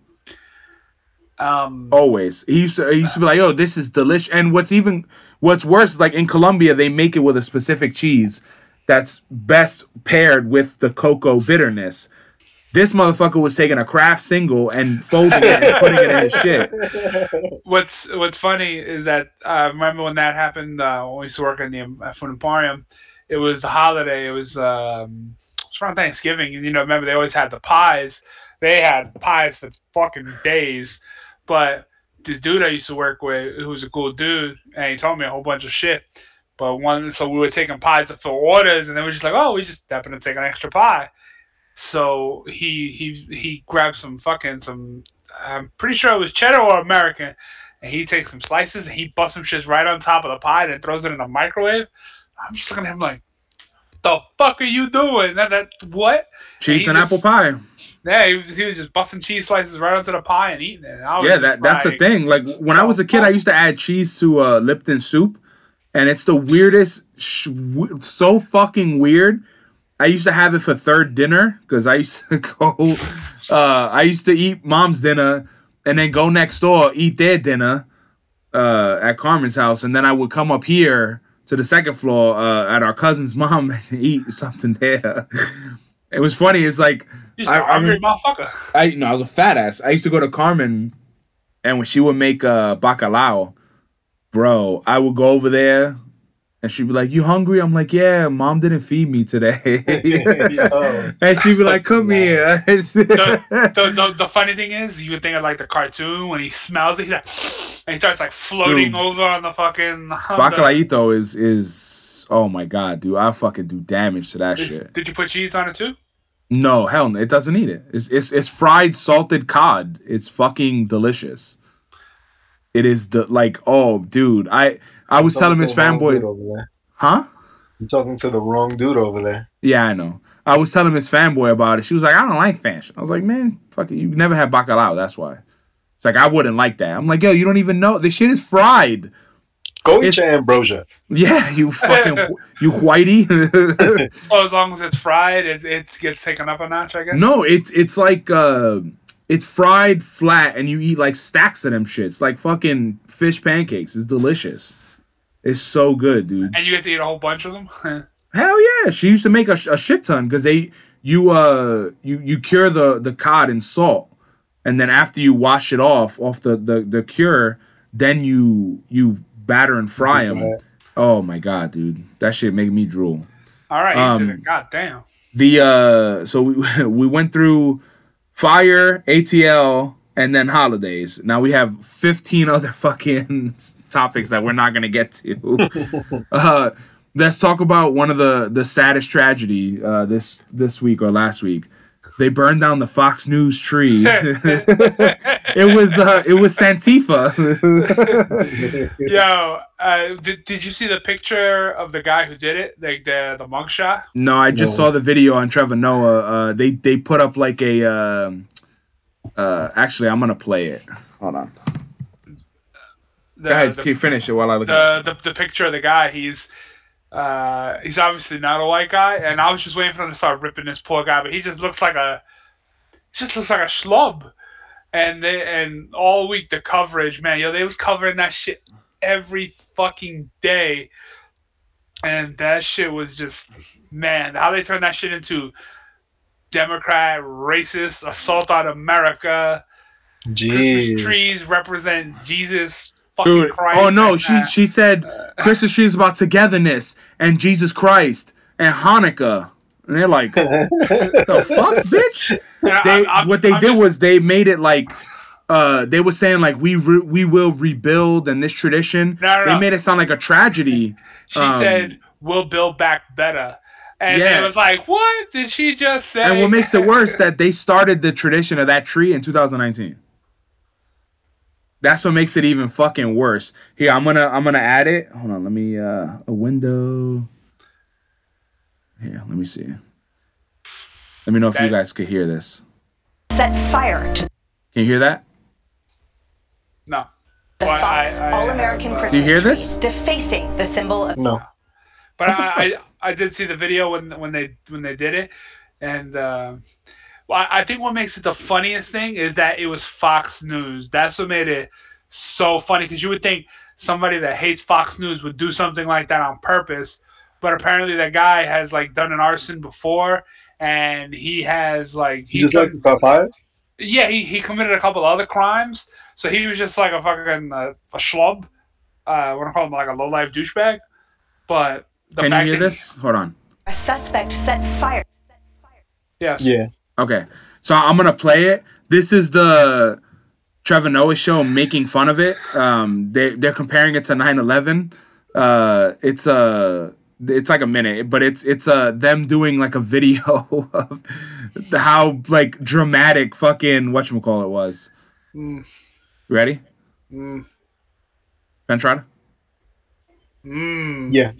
um, Always. He used to he used to be like, "Oh, this is delicious." And what's even what's worse is like in Colombia they make it with a specific cheese, that's best paired with the cocoa bitterness. This motherfucker was taking a Kraft single and folding it and putting it in his shit. What's What's funny is that I uh, remember when that happened uh, when we used to work in the Food Emporium. It was the holiday. It was um, it was around Thanksgiving, and you know, remember they always had the pies. They had pies for fucking days, but this dude I used to work with, who was a cool dude, and he told me a whole bunch of shit. But one, so we were taking pies to fill orders, and then we are just like, oh, we just happen to take an extra pie. So he he he grabbed some fucking some. I'm pretty sure it was cheddar or American, and he takes some slices and he busts some shit right on top of the pie and throws it in the microwave. I'm just looking at him like, the fuck are you doing? That, that what? Cheese and, and apple pie. Yeah, he was, he was just busting cheese slices right onto the pie and eating it. yeah, that, that's like, the thing. Like when I was a kid, I used to add cheese to uh, Lipton soup, and it's the weirdest, sh- so fucking weird. I used to have it for third dinner because I used to go. Uh, I used to eat mom's dinner and then go next door eat their dinner uh, at Carmen's house, and then I would come up here to the second floor uh, at our cousin's mom and eat something there. it was funny. It's like I, I, motherfucker. I you know I was a fat ass. I used to go to Carmen, and when she would make uh, bacalao, bro, I would go over there and she'd be like, "You hungry?" I'm like, "Yeah, mom didn't feed me today." and she'd be like, "Come here." the, the, the, the, funny thing is, you would think of like the cartoon when he smells it, he's like, and he starts like floating dude, over on the fucking. Bacalaito is is oh my god, dude! I fucking do damage to that did, shit. Did you put cheese on it too? No, hell, no, it doesn't eat it. It's it's it's fried salted cod. It's fucking delicious. It is de- like, oh, dude, I I was telling Miss Fanboy, huh? I'm talking to the wrong dude over there. Yeah, I know. I was telling Miss Fanboy about it. She was like, I don't like fashion. I was like, man, fuck it. You never had bacalao. That's why. It's like, I wouldn't like that. I'm like, yo, you don't even know. This shit is fried. Go eat your ambrosia. Yeah, you fucking, you whitey. oh, as long as it's fried, it, it gets taken up a notch, I guess? No, it's, it's like, uh, it's fried flat and you eat like stacks of them shits, like fucking fish pancakes. It's delicious. It's so good, dude. And you get to eat a whole bunch of them. Hell yeah! She used to make a, a shit ton because they you uh you you cure the the cod in salt, and then after you wash it off off the the, the cure, then you you batter and fry them. Oh my god, dude, that shit make me drool. All right, um, god damn. The uh, so we we went through fire, ATL, and then holidays. Now we have 15 other fucking topics that we're not gonna get to. uh, let's talk about one of the the saddest tragedy uh, this this week or last week. They burned down the Fox News tree. it was uh, it was Santifa. Yo, uh, did, did you see the picture of the guy who did it, like the the mugshot? No, I just no. saw the video on Trevor Noah. Uh, they they put up like a um, uh, actually, I'm gonna play it. Hold on. The, Go ahead, the, keep finish it while I look the, at it. The, the picture of the guy, he's uh, he's obviously not a white guy, and I was just waiting for him to start ripping this poor guy, but he just looks like a just looks like a schlub. And they, and all week the coverage, man, yo, they was covering that shit every fucking day, and that shit was just man, how they turned that shit into Democrat, racist, assault on America. Jeez. Christmas trees represent Jesus. Dude, Christ oh no, she that. she said uh, Christmas trees about togetherness and Jesus Christ and Hanukkah. And they're like, the fuck, bitch. Yeah, they, I, I, what they I'm did just, was they made it like uh, they were saying like we re- we will rebuild and this tradition. No, no, they no. made it sound like a tragedy. She um, said we'll build back better. And yeah. it was like, what did she just say? And what makes it worse that they started the tradition of that tree in 2019. That's what makes it even fucking worse. Here, I'm gonna I'm gonna add it. Hold on, let me uh a window. Here, let me see. Let me know if that, you guys could hear this. Set fire to Can you hear that? No. The well, Fox All American Christmas. Do you hear this? Defacing the symbol of No. But I, I, I did see the video when when they when they did it, and uh, well, I think what makes it the funniest thing is that it was Fox News. That's what made it so funny because you would think somebody that hates Fox News would do something like that on purpose, but apparently that guy has like done an arson before, and he has like He like done, the yeah he, he committed a couple other crimes, so he was just like a fucking uh, a schlub. Uh, I want to call him like a low life douchebag, but the Can you hear this? Hold on. A suspect set fire. yes. Yeah. Yeah. Okay, so I'm gonna play it. This is the Trevor Noah show making fun of it. Um, they they're comparing it to 9/11. Uh, it's a it's like a minute, but it's it's uh them doing like a video of how like dramatic fucking what call it was. Mm. Ready? Mm. Ben Trotta? Mm. Yeah.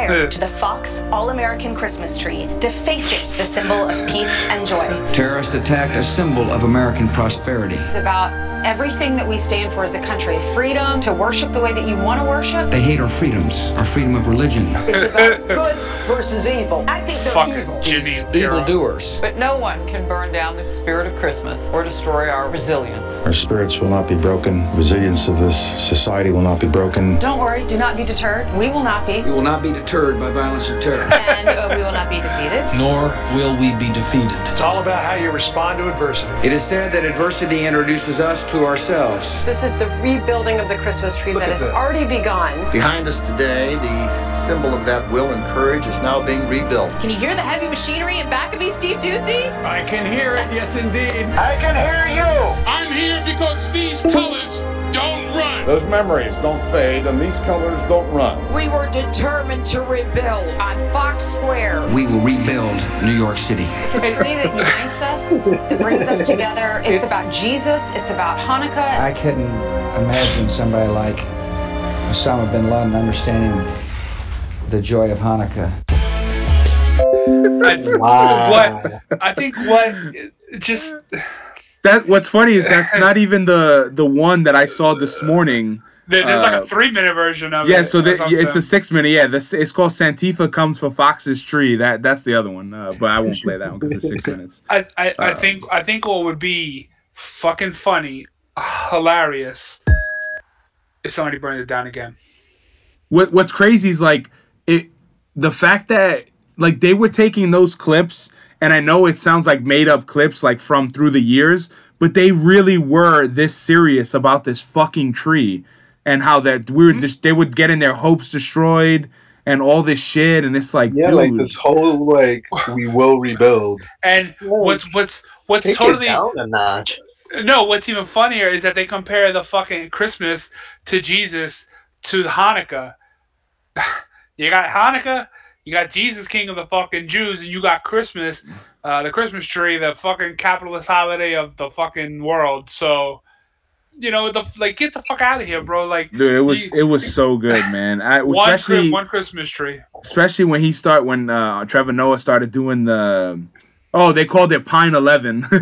Fire to the Fox All American Christmas tree, defacing the symbol of peace and joy. Terrorists attacked a symbol of American prosperity. It's about everything that we stand for as a country freedom to worship the way that you want to worship. They hate our freedoms, our freedom of religion. It's about good versus evil. I think they're Fucking evil. Jimmy Evildoers. But no one can burn down the spirit of Christmas or destroy our resilience. Our spirits will not be broken. Resilience of this society will not be broken. Don't worry, do not be deterred. We will not be. We will not be deterred by violence and terror. And uh, we will not be defeated. nor will we be defeated. It's all about how you respond to adversity. It is said that adversity introduces us to ourselves. This is the rebuilding of the Christmas tree that has already begun. Behind us today, the symbol of that will and courage is now being rebuilt. Can you hear the heavy machinery in back of me, Steve Doocy? I can hear it, yes indeed. I can hear you! I'm here because these colors don't run. Those memories don't fade and these colors don't run. We were determined to rebuild on Fox Square. We will rebuild New York City. It's a tree that unites us, it brings us together. It's about Jesus, it's about Hanukkah. I couldn't imagine somebody like Osama bin Laden understanding the joy of Hanukkah. I, Wow. what I think what just That what's funny is that's not even the the one that I saw this morning. there- there's like Uh, a three minute version of Yeah, it. Yeah, so the, it's a six minute. Yeah, this it's called Santifa comes for Fox's tree. That that's the other one. Uh, but I won't play that one because it's six minutes. I, I, I Uh, think I think what would be fucking funny, hilarious, if somebody burned it down again. What what's crazy is like it the fact that like they were taking those clips and I know it sounds like made up clips like from through the years, but they really were this serious about this fucking tree and how that we were Mm-hmm. just they would get in their hopes destroyed and all this shit and it's like Yeah, dude like this whole like we will rebuild. And what's what's what's Take totally it down a notch. no, what's even funnier is that they compare the fucking Christmas to Jesus to Hanukkah. You got Hanukkah, you got Jesus, King of the fucking Jews, and you got Christmas, uh, the Christmas tree, the fucking capitalist holiday of the fucking world. So, you know, the like, get the fuck out of here, bro. Like, Dude, it was you- it was so good, man. I, one, especially one Christmas tree. especially when he start when uh, Trevor Noah started doing the oh they called it Pine Eleven.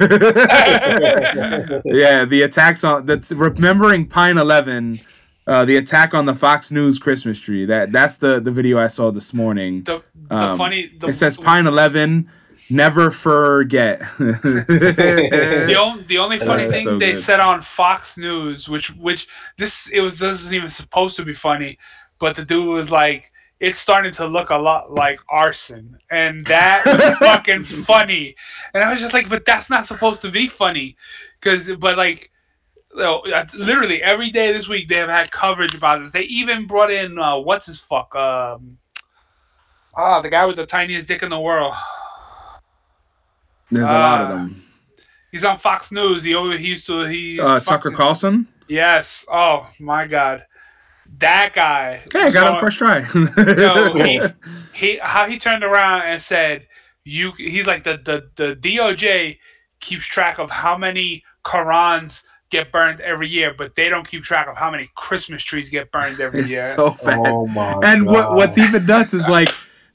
yeah, the attacks on that's remembering Pine Eleven. Uh, the attack on the Fox News Christmas tree. That that's the the video I saw this morning. The, the Um, funny, the, it says Pine Eleven. Never forget. the only the only funny thing so they good. said on Fox News, which which this it was this isn't even supposed to be funny, but the dude was like, it's starting to look a lot like arson, and that was fucking funny. And I was just like, but that's not supposed to be funny, because but like. Uh, Literally every day this week they have had coverage about this. They even brought in uh, what's his fuck um ah the guy with the tiniest dick in the world. There's a lot of Uh, them. He's on Fox News. He he used to he Uh, Tucker Carlson. Yes. Oh my God, that guy. Yeah, I got him first try. No, he, he how he turned around and said, "You." He's like the the the DOJ keeps track of how many Qurans get burned every year, but they don't keep track of how many Christmas trees get burned every It's year. so bad. Oh my and what what's even nuts is like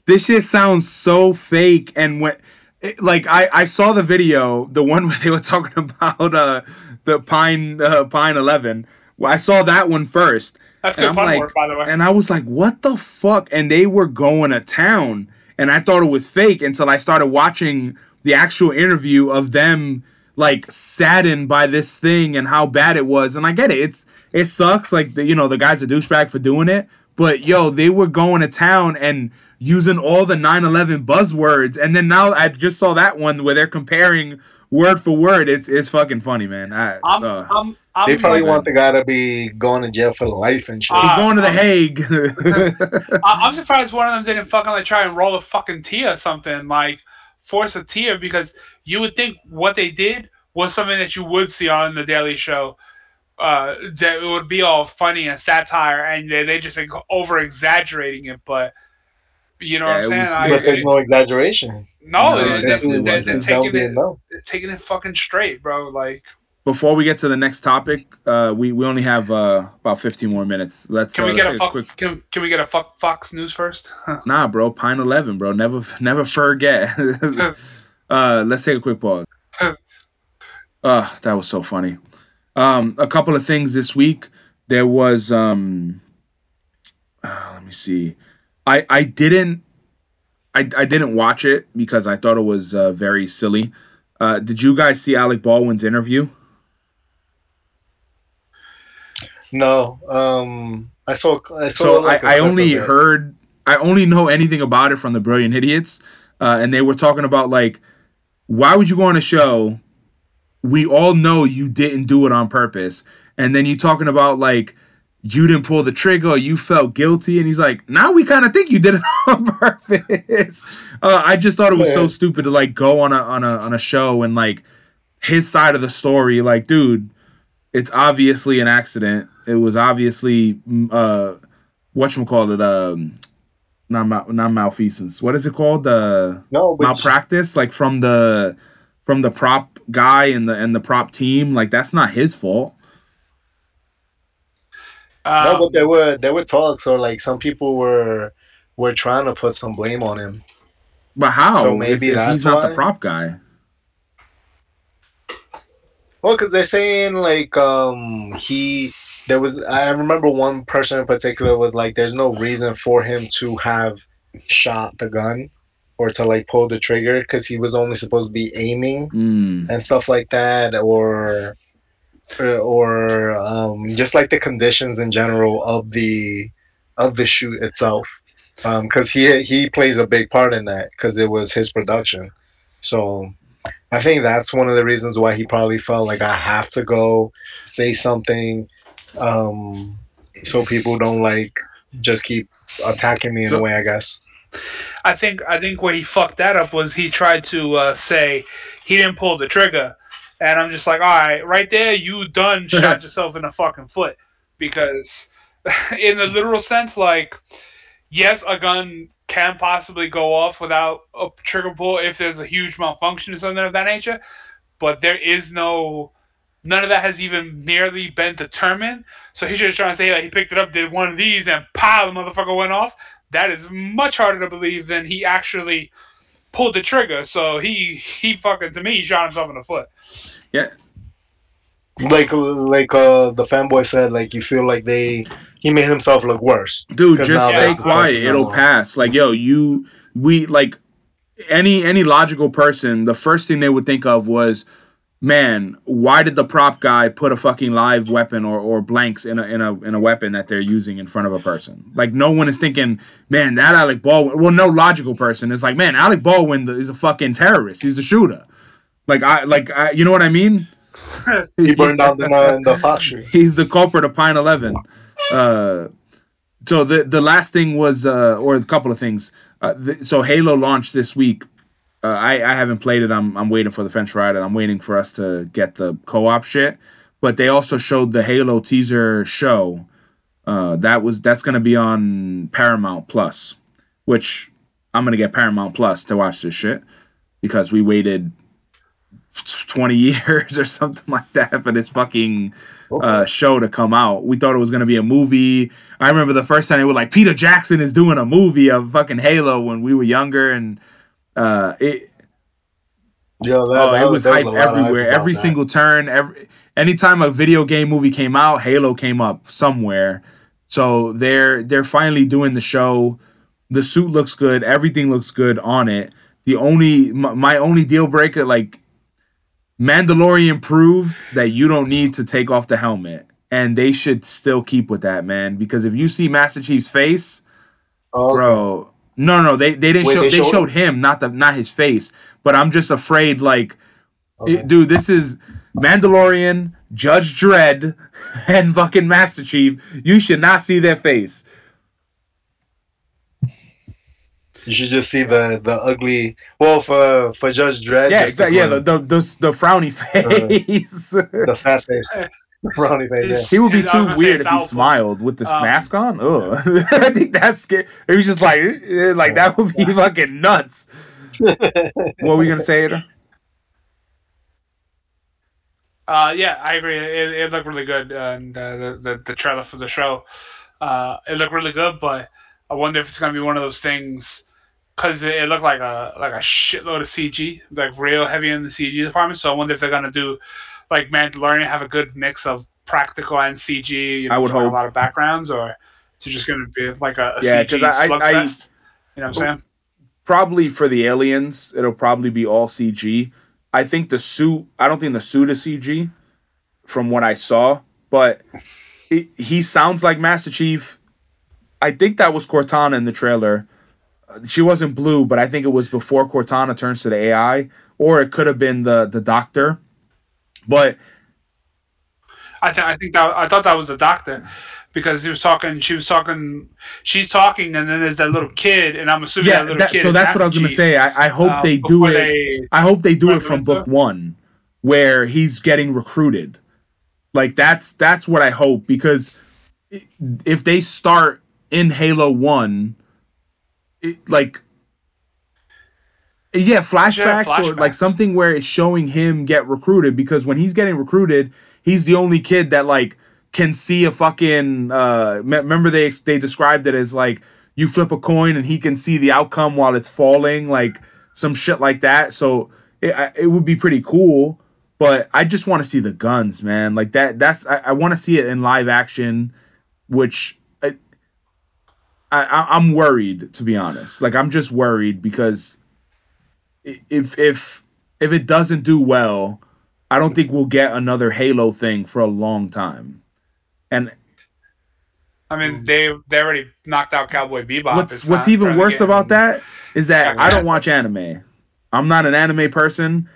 this shit sounds so fake and when it, like I, I saw the video the one where they were talking about uh the pine uh, pine 11 well, i saw that one first That's and good I'm pun like work, by the way. and i was like what the fuck and they were going to town and i thought it was fake until i started watching the actual interview of them like saddened by this thing and how bad it was and i get it it's it sucks like the, you know the guy's a douchebag for doing it but yo, they were going to town and using all the 9/11 buzzwords, and then now I just saw that one where they're comparing word for word. It's it's fucking funny, man. I, I'm, uh, I'm, I'm They probably like- want the guy to be going to jail for life and shit. he's going to the Hague. I- I'm surprised one of them didn't fucking like try and roll a fucking tear or something like force a tear because you would think what they did was something that you would see on the Daily Show. Uh, that it would be all funny and satire, and they they just like, over exaggerating it. But you know Yeah, what I'm saying? was- I- but there's no exaggeration. no, No, they, it they, definitely they, wasn't. they're taking it, enough. taking it fucking straight, bro. Like, Before we get to the next topic, uh, we we only have uh, about 15 more minutes. Let's can uh, we let's get a fuck? quick. Can, can we get a fuck Fox News first? Nah, bro, Pine 11, bro. Never never forget. uh, let's take a quick pause. Uh, that was so funny. Um, a couple of things this week. There was um, uh, let me see. I I didn't I I didn't watch it because I thought it was uh, very silly. Uh, did you guys see Alec Baldwin's interview? No, um, I saw. I saw. so like, I, I only heard I only know anything about it from the Brilliant Idiots, uh, and they were talking about like, why would you go on a show? We all know you didn't do it on purpose, and then you talking about like you didn't pull the trigger, you felt guilty, and he's like, now we kind of think you did it on purpose. Uh, I just thought it was so stupid to like go on a on a on a show and like his side of the story, like, dude, it's obviously an accident. It was obviously mm, uh whatchamacallit, um not mal- not malfeasance. What is it called? The No, but malpractice, like from the from the prop guy and the and the prop team. Like that's not his fault. no, Um, but there were there were talks, or like some people were were trying to put some blame on him. But how? So maybe if that's he's not the prop guy. Well, because they're saying like um he there was I remember one person in particular was like there's no reason for him to have shot the gun or to like pull the trigger because he was only supposed to be aiming Mm. and stuff like that or or um just like the conditions in general of the of the shoot itself because he he plays a big part in that because it was his production so I think that's one of the reasons why he probably felt like I have to go say something, um, so people don't like just keep attacking me in So- a way. I guess. I think I think where he fucked that up was he tried to uh, say he didn't pull the trigger, and I'm just like, all right, right there, you done shot yourself in the fucking foot because, in the literal sense, like, yes, a gun can possibly go off without a trigger pull if there's a huge malfunction or something of that nature, but there is no. None of that has even nearly been determined. So he's just trying to say that he picked it up, did one of these, and pow, the motherfucker went off that is much harder to believe than he actually pulled the trigger. So he he fucking to me he shot himself in the foot. Yeah. Like like uh, the fanboy said, like you feel like they he made himself look worse. Dude, just stay quiet. It'll pass. Like, yo, you we like any any logical person, the first thing they would think of was, man, why did the prop guy put a fucking live weapon or, or blanks in a in a in a weapon that they're using in front of a person? Like, no one is thinking, man, that Alec Baldwin. Well, no logical person is like, man, Alec Baldwin is a fucking terrorist. He's the shooter. Like, I like, I, you know what I mean? He burned down the, uh, the shoot. He's the culprit of Pine Eleven. Uh, so the the last thing was, uh, or a couple of things. Uh, so Halo launched this week. Uh, I I haven't played it. I'm I'm waiting for the French ride, and I'm waiting for us to get the co-op shit. But they also showed the Halo teaser show. Uh, that was that's gonna be on Paramount Plus, which I'm gonna get Paramount Plus to watch this shit because we waited 20 years or something like that for this fucking uh, show to come out. We thought it was gonna be a movie. I remember the first time they were like, Peter Jackson is doing a movie of fucking Halo when we were younger, and uh, it Yo, that, oh, that it was there hype a lot hype everywhere. Every that. single turn, every anytime a video game movie came out, Halo came up somewhere. So they're they're finally doing the show. The suit looks good. Everything looks good on it. The only my, my only deal breaker, like Mandalorian, proved that you don't need to take off the helmet. and they should still keep with that, man. Because if you see Master Chief's face, Oh, bro, no, no, they they didn't Wait, show. they They, showed showed him, not the not his face. But I'm just afraid, like, it- dude, this is Mandalorian, Judge Dredd, and fucking Master Chief. You should not see their face. You should just see the the ugly. Well, for for Judge Dredd, Yeah, the exactly. Yeah, the, the the the frowny uh-huh. face. the fat face, brownie face. Yeah. He would be too weird if he smiled with this Um, mask on. Oh, I think that's scary. He was just like, eh, like that would be fucking nuts. what were we gonna say? Ada? Uh, yeah, I agree. It, it looked really good, and uh, the, the the trailer for the show, uh, it looked really good. But I wonder if it's gonna be one of those things, because it, it looked like a like a shitload of CG, like real heavy in the CG department. So I wonder if they're gonna do like Mandalorian, have a good mix of practical and CG. You know, I would hope. a lot of backgrounds, or is it just gonna be like a, a Yeah, CG I- slugfest? you know what I'm saying? Probably for the aliens, it'll probably be all CG. I think the suit. I don't think the suit is CG, from what I saw. But it, he sounds like Master Chief. I think that was Cortana in the trailer. She wasn't blue, but I think it was before Cortana turns to the AI, or it could have been the the Doctor. But I, th- I think that I thought that was the doctor because he was talking. She was talking. She's talking, and then there's that little kid, and I'm assuming yeah, that little that, kid. so that's what I was gonna say. I, I hope um, they do it. they I hope they do it from book one, where he's getting recruited. Like that's that's what I hope because if they start in Halo One, it, like yeah, flashbacks, or like something where it's showing him get recruited because when he's getting recruited, he's the only kid that like can see a fucking. Uh, me- remember they they described it as like you flip a coin and he can see the outcome while it's falling, like some shit like that. So it it would be pretty cool. But I just want to see the guns, man. Like that. That's I, I want to see it in live action, which I, I I'm worried to be honest. Like I'm just worried because if if if it doesn't do well, I don't think we'll get another Halo thing for a long time. And I mean, they they already knocked out Cowboy Bebop. what's what's even worse about that is that Yeah, I don't watch anime. I'm not an anime person,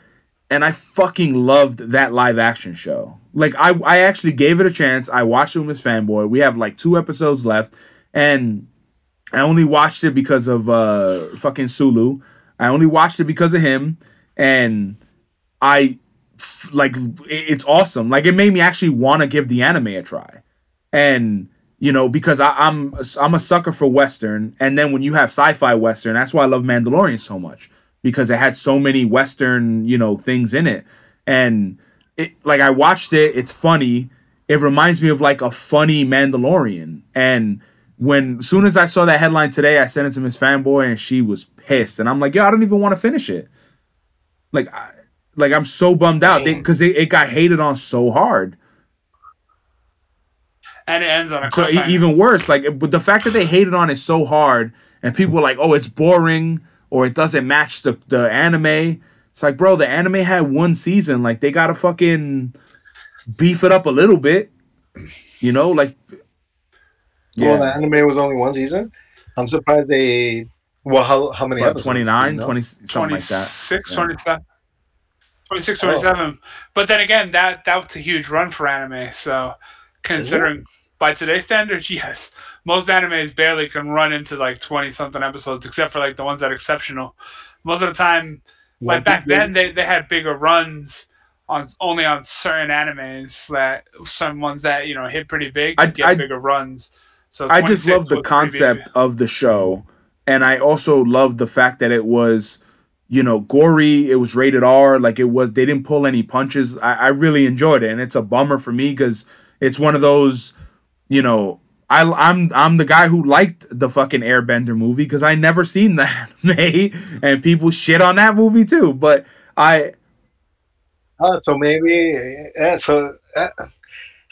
and I fucking loved that live action show. Like I I actually gave it a chance. I watched it with Fanboy. We have like two episodes left, and I only watched it because of uh fucking Sulu. I only watched it because of him, and I like it's awesome. Like it made me actually want to give the anime a try, and you know because I, I'm I'm a sucker for western, and then when you have sci-fi western, that's why I love Mandalorian so much because it had so many western you know things in it, and it like I watched it. It's funny. It reminds me of like a funny Mandalorian, and when as soon as I saw that headline today, I sent it to Miss Fanboy, and she was pissed, and I'm like, yo, I don't even want to finish it. Like, I, like I'm so bummed out because it, it got hated on so hard. and it ends on a So e- even worse, like but the fact that they hated on it so hard, and people were like, "Oh, it's boring," or "It doesn't match the the anime." It's like, bro, the anime had one season. Like they gotta fucking beef it up a little bit. You know, like Well, the anime was only one season. I'm surprised they. Well, how how many what, episodes? 29, Do you know? 20, something like that. 26, Yeah. 27. 26, Oh. But then again, that that was a huge run for anime. So considering by today's standards, yes, most animes barely can run into like 20 something episodes, except for like the ones that are exceptional. Most of the time, like One back then, they, they had bigger runs on only on certain animes that some ones that you know hit pretty big I- get I- bigger runs. So I just 26 love the was pretty concept of the show, and I also love the fact that it was, you know, gory. It was rated R. Like it was. They didn't pull any punches. I, I really enjoyed it, and it's a bummer for me because it's one of those, you know. I, I'm I'm the guy who liked the fucking Airbender movie because I never seen the anime and people shit on that movie too. But I Oh, so maybe yeah. So uh,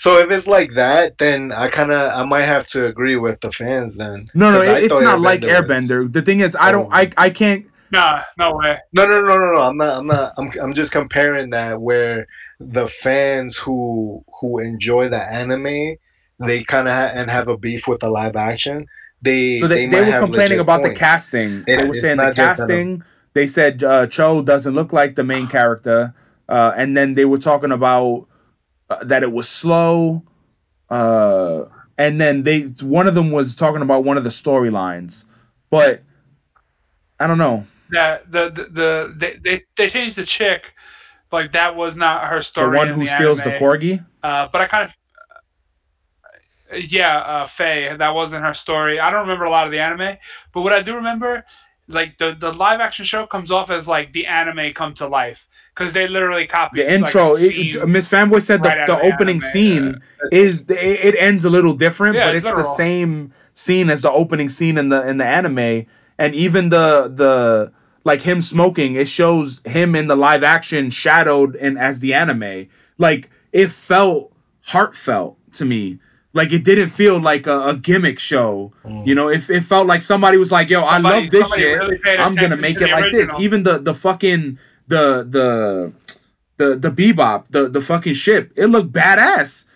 so if it's like that, then I kind of I might have to agree with the fans then. no no 'Cause I it- it's thought not like was-. Airbender. The thing is I don't I I can't Nah, no way. No, no, no, no, no. I'm not. I'm not. I'm. I'm just comparing that where the fans who who enjoy the anime, they kind of ha- and have a beef with the live action. They So they, they, might were complaining legit about the casting. It- they were saying the not just that, um, casting. They said uh, Cho doesn't look like the main character, uh, and then they were talking about uh, that it was slow. Uh, and then they one of them was talking about one of the storylines, but I don't know. that the the, the they, they they changed the chick, like that was not her story. The one who steals the anime. corgi. Uh, but I kind of, yeah, uh, Faye. That wasn't her story. I don't remember a lot of the anime, but what I do remember, like the the live action show comes off as like the anime come to life because they literally copied The intro, Like, it- Miss Fanboy said the, right out the the opening anime. scene is it, it ends a little different, Yeah, but it's it's the same scene as the opening scene in the in the anime, and even the the like him smoking, it shows him in the live action shadowed and as the anime. Like it felt heartfelt to me. Like it didn't feel like a, a gimmick show. Mm. You know, if it felt like somebody was like, "Yo, Somebody- I love this shit. really I'm gonna make to it the like this." Even the the fucking the the the the bebop, the the fucking ship, it looked badass.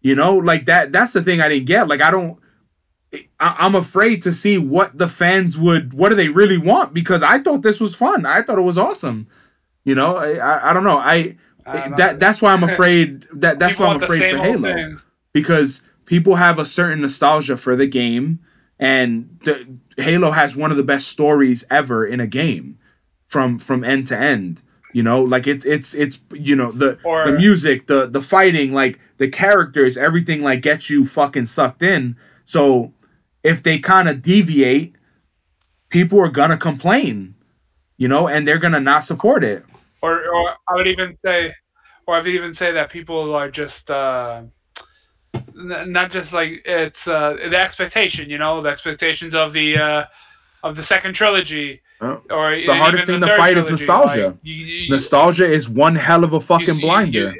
You know, like that. That's the thing I didn't get. Like I don't. I, I'm afraid to see what the fans would. What do they really want? Because I thought this was fun. I thought it was awesome. You know, I I, I don't know. I, that that's why I'm afraid. That that's People why I'm afraid for Halo thing. because people have a certain nostalgia for the game, and the, Halo has one of the best stories ever in a game, from from end to end. You know, like it's it's it's you know the Or- the music, the the fighting, like the characters, everything like gets you fucking sucked in. So if they kind of deviate, people are gonna complain, you know, and they're gonna not support it. or or I would even say, or I would even say that people are just uh, n- not just like it's uh, the expectation, you know, the expectations of the uh, of the second trilogy. Oh. Or The hardest thing even to fight is nostalgia. like, you- you- Nostalgia is one hell of a fucking see- blinder.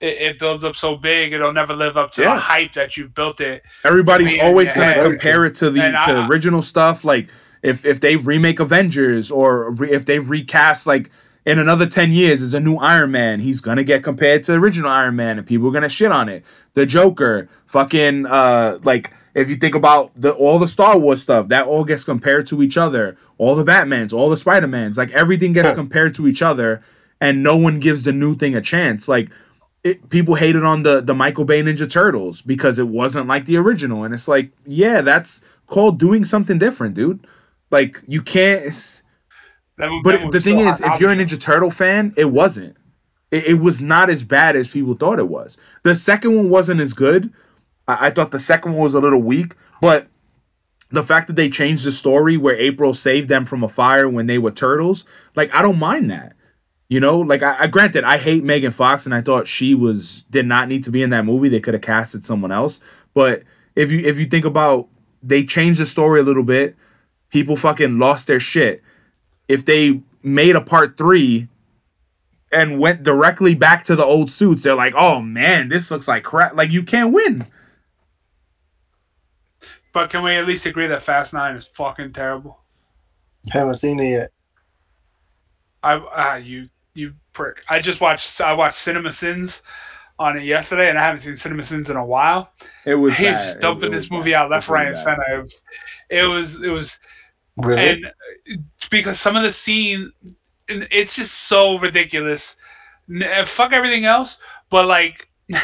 it, it builds up so big, it'll never live up to Yeah. the hype that you built it. Everybody's always gonna compare it to the And to I- original stuff. Like if if they remake Avengers or re, if they recast like in another ten years is a new Iron Man, he's gonna get compared to the original Iron Man, and people are gonna shit on it. The Joker, fucking uh, like if you think about the all the Star Wars stuff, that all gets compared to each other. All the Batmans, all the Spider Mans, like everything gets compared to each other, and no one gives the new thing a chance. Like it, people hated on the the Michael Bay Ninja Turtles because it wasn't like the original, and it's like, yeah, that's called doing something different, dude. Like you can't. That But the thing so is, if you're a Ninja Turtle fan, it wasn't. It, it was not as bad as people thought it was. The second one wasn't as good. I, I thought the second one was a little weak, but the fact that they changed the story where April saved them from a fire when they were turtles, like I don't mind that. You know, like I, I granted I hate Megan Fox and I thought she was did not need to be in that movie. They could have casted someone else. But if you if you think about they changed the story a little bit, people fucking lost their shit. If they made a part three and went directly back to the old suits, they're like, oh man, this looks like crap. Like you can't win. But can we at least agree that Fast Nine is fucking terrible? I Haven't seen it yet. I ah you you prick. I just watched I watched Cinema Sins on it yesterday, and I haven't seen Cinema Sins in a while. It was He bad. was It- dumping it this movie bad. out left, right, and center. It was it was it was Really? and uh, because some of the scene, and it's just so ridiculous. N- uh, Fuck everything else, but like.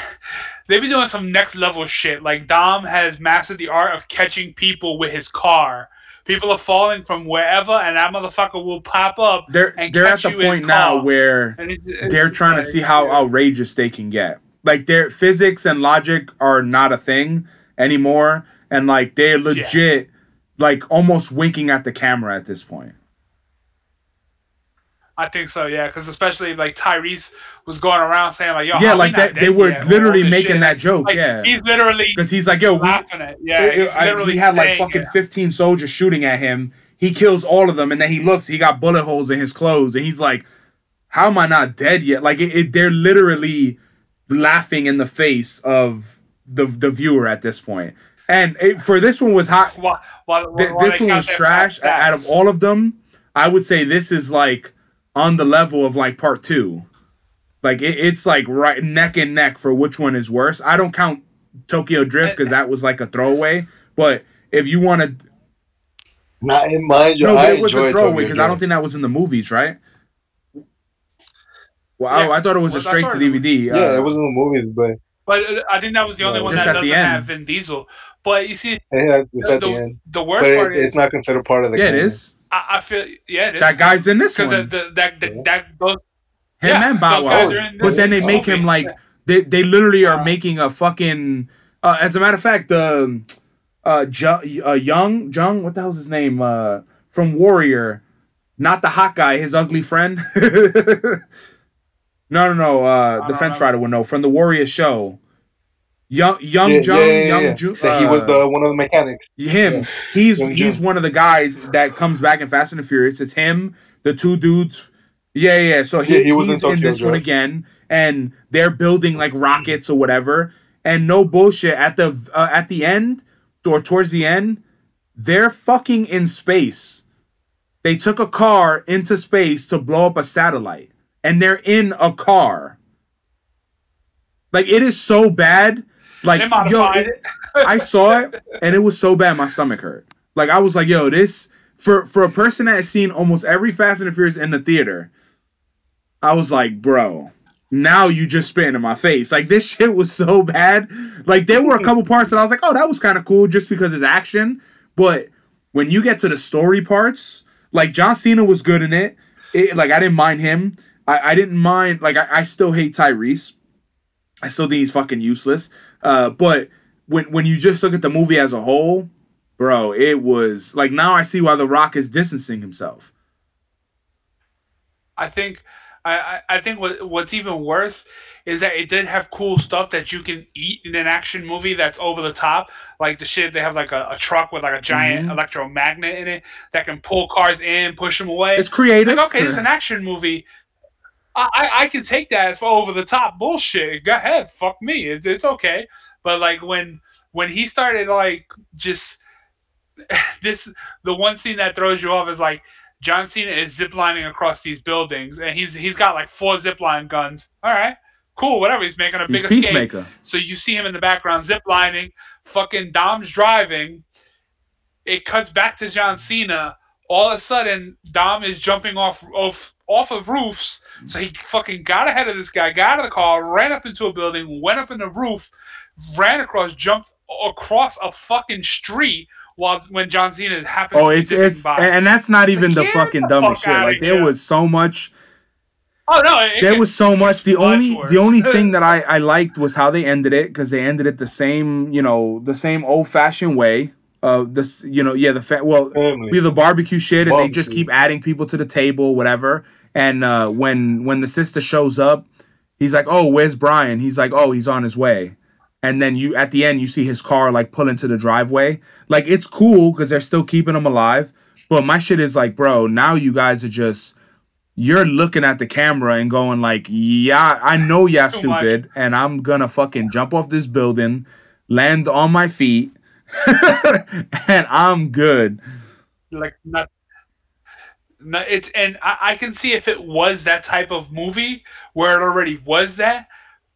They've been doing some next level shit. Like Dom has mastered the art of catching people with his car. People are falling from wherever, and that motherfucker will pop up. They're they're at the point now car. where it's- it's they're trying to see how outrageous they can get. Like their physics and logic are not a thing anymore, and like they're legit, like almost winking at the camera at this point. I think so, yeah. Because especially like Tyrese was going around saying like, "Yo, yeah, like that. They were yet?" All literally making shit. that joke. Like, yeah, he's literally because he's like, yo, we, laughing at. Yeah, it- I- he had like fucking it. 15 soldiers shooting at him. He kills all of them, and then he looks. He got bullet holes in his clothes, and he's like, "How am I not dead yet?" Like it, they're literally laughing in the face of the the viewer at this point. And it, for this one was hot. While, while, Th- while this one was trash. Out of all of them, I would say this is like on the level of like part two. Like it, it's like right neck and neck for which one is worse. I don't count Tokyo Drift because that was like a throwaway. But if you want to, Not in mind you, no, but it was a throwaway because I don't think that was in the movies, right? Well, I- Yeah. I, thought it was a straight thought to it was- DVD. Yeah, uh, it was in the movies, but But uh, I think that was the only Yeah, one just that at doesn't end. have Vin Diesel. But you see, yeah, it's the, at the, the, end. the worst But part it, is it's not considered part of the yeah, it canon. is. I, I feel yeah, it is. That guy's in this because one. the, that that that those Him yeah, and Bow Wow. But then they make him like they they literally are Uh, making a fucking. Uh, as a matter of fact, the uh, Ju- uh Young Jung, what the hell's his name? Uh, from Warrior, not the hot guy, his ugly friend. no, no, no. Uh, the fence know. rider would know from the Warrior show. Young Young Yeah, Jung, yeah, yeah, Young yeah. Ju- That he was uh, uh, one of the mechanics. him. Yeah. He's Young he's Jung. one of the guys that comes back in Fast and the Furious. It's him, the two dudes. Yeah, yeah. So he, Yeah, he was in he's in, Tokyo this one again, and they're building like rockets or whatever. And no bullshit at the uh, at the end or towards the end, they're fucking in space. They took a car into space to blow up a satellite, and they're in a car. Like it is so bad. Like yo, it- it. I saw it and it was so bad my stomach hurt. Like I was like, yo, this for for a person that has seen almost every Fast and the Furious in the theater, I was like, bro, now you just spit in my face. Like this shit was so bad. Like there were a couple parts that I was like, oh, that was kind of cool just because it's action. But when you get to the story parts, like John Cena was good in it. it like I didn't mind him. I, I didn't mind like I, I still hate Tyrese. I still think he's fucking useless. Uh, but when when you just look at the movie as a whole, bro, it was like now I see why The Rock is distancing himself. I think I, I think what what's even worse is that it did have cool stuff that you can eat in an action movie that's over the top. Like the shit they have like a, a truck with like a giant Mhm. electromagnet in it that can pull cars in, push them away. It's creative. Like, okay, it's an action movie. I, I, I can take that as over the top bullshit. Go ahead, fuck me. It's, it's okay. But like when when he started like just this the one scene that throws you off is like John Cena is ziplining across these buildings and he's he's got like four zipline guns. All right, cool, whatever. He's making a He's big escape. Peacemaker. So you see him in the background ziplining. Fucking Dom's driving. It cuts back to John Cena. All of a sudden, Dom is jumping off off off of roofs. So he fucking got ahead of this guy, got out of the car, ran up into a building, went up in the roof, ran across, jumped across a fucking street while when John Cena happens Oh, it's zipping it's by. and and that's not even the get fucking the dumbest fuck shit. Like there here. was so much. oh no, it There gets- was so much. The only worse. the only thing that I I liked was how they ended it because they ended it the same you know the same old fashioned way. Of this, you know, yeah, the fa- well, Family. we have the barbecue shit, and they just keep adding people to the table, whatever. And uh, when when the sister shows up, he's like, "Oh, where's Brian?" He's like, "Oh, he's on his way." And then you at the end you see his car like pull into the driveway. Like it's cool because they're still keeping him alive. But my shit is like, bro, now you guys are just you're looking at the camera and going like, yeah, I know y'all Too much. stupid, and I'm gonna fucking jump off this building, land on my feet, and I'm good. like not no, it's and I, I can see if it was that type of movie where it already was that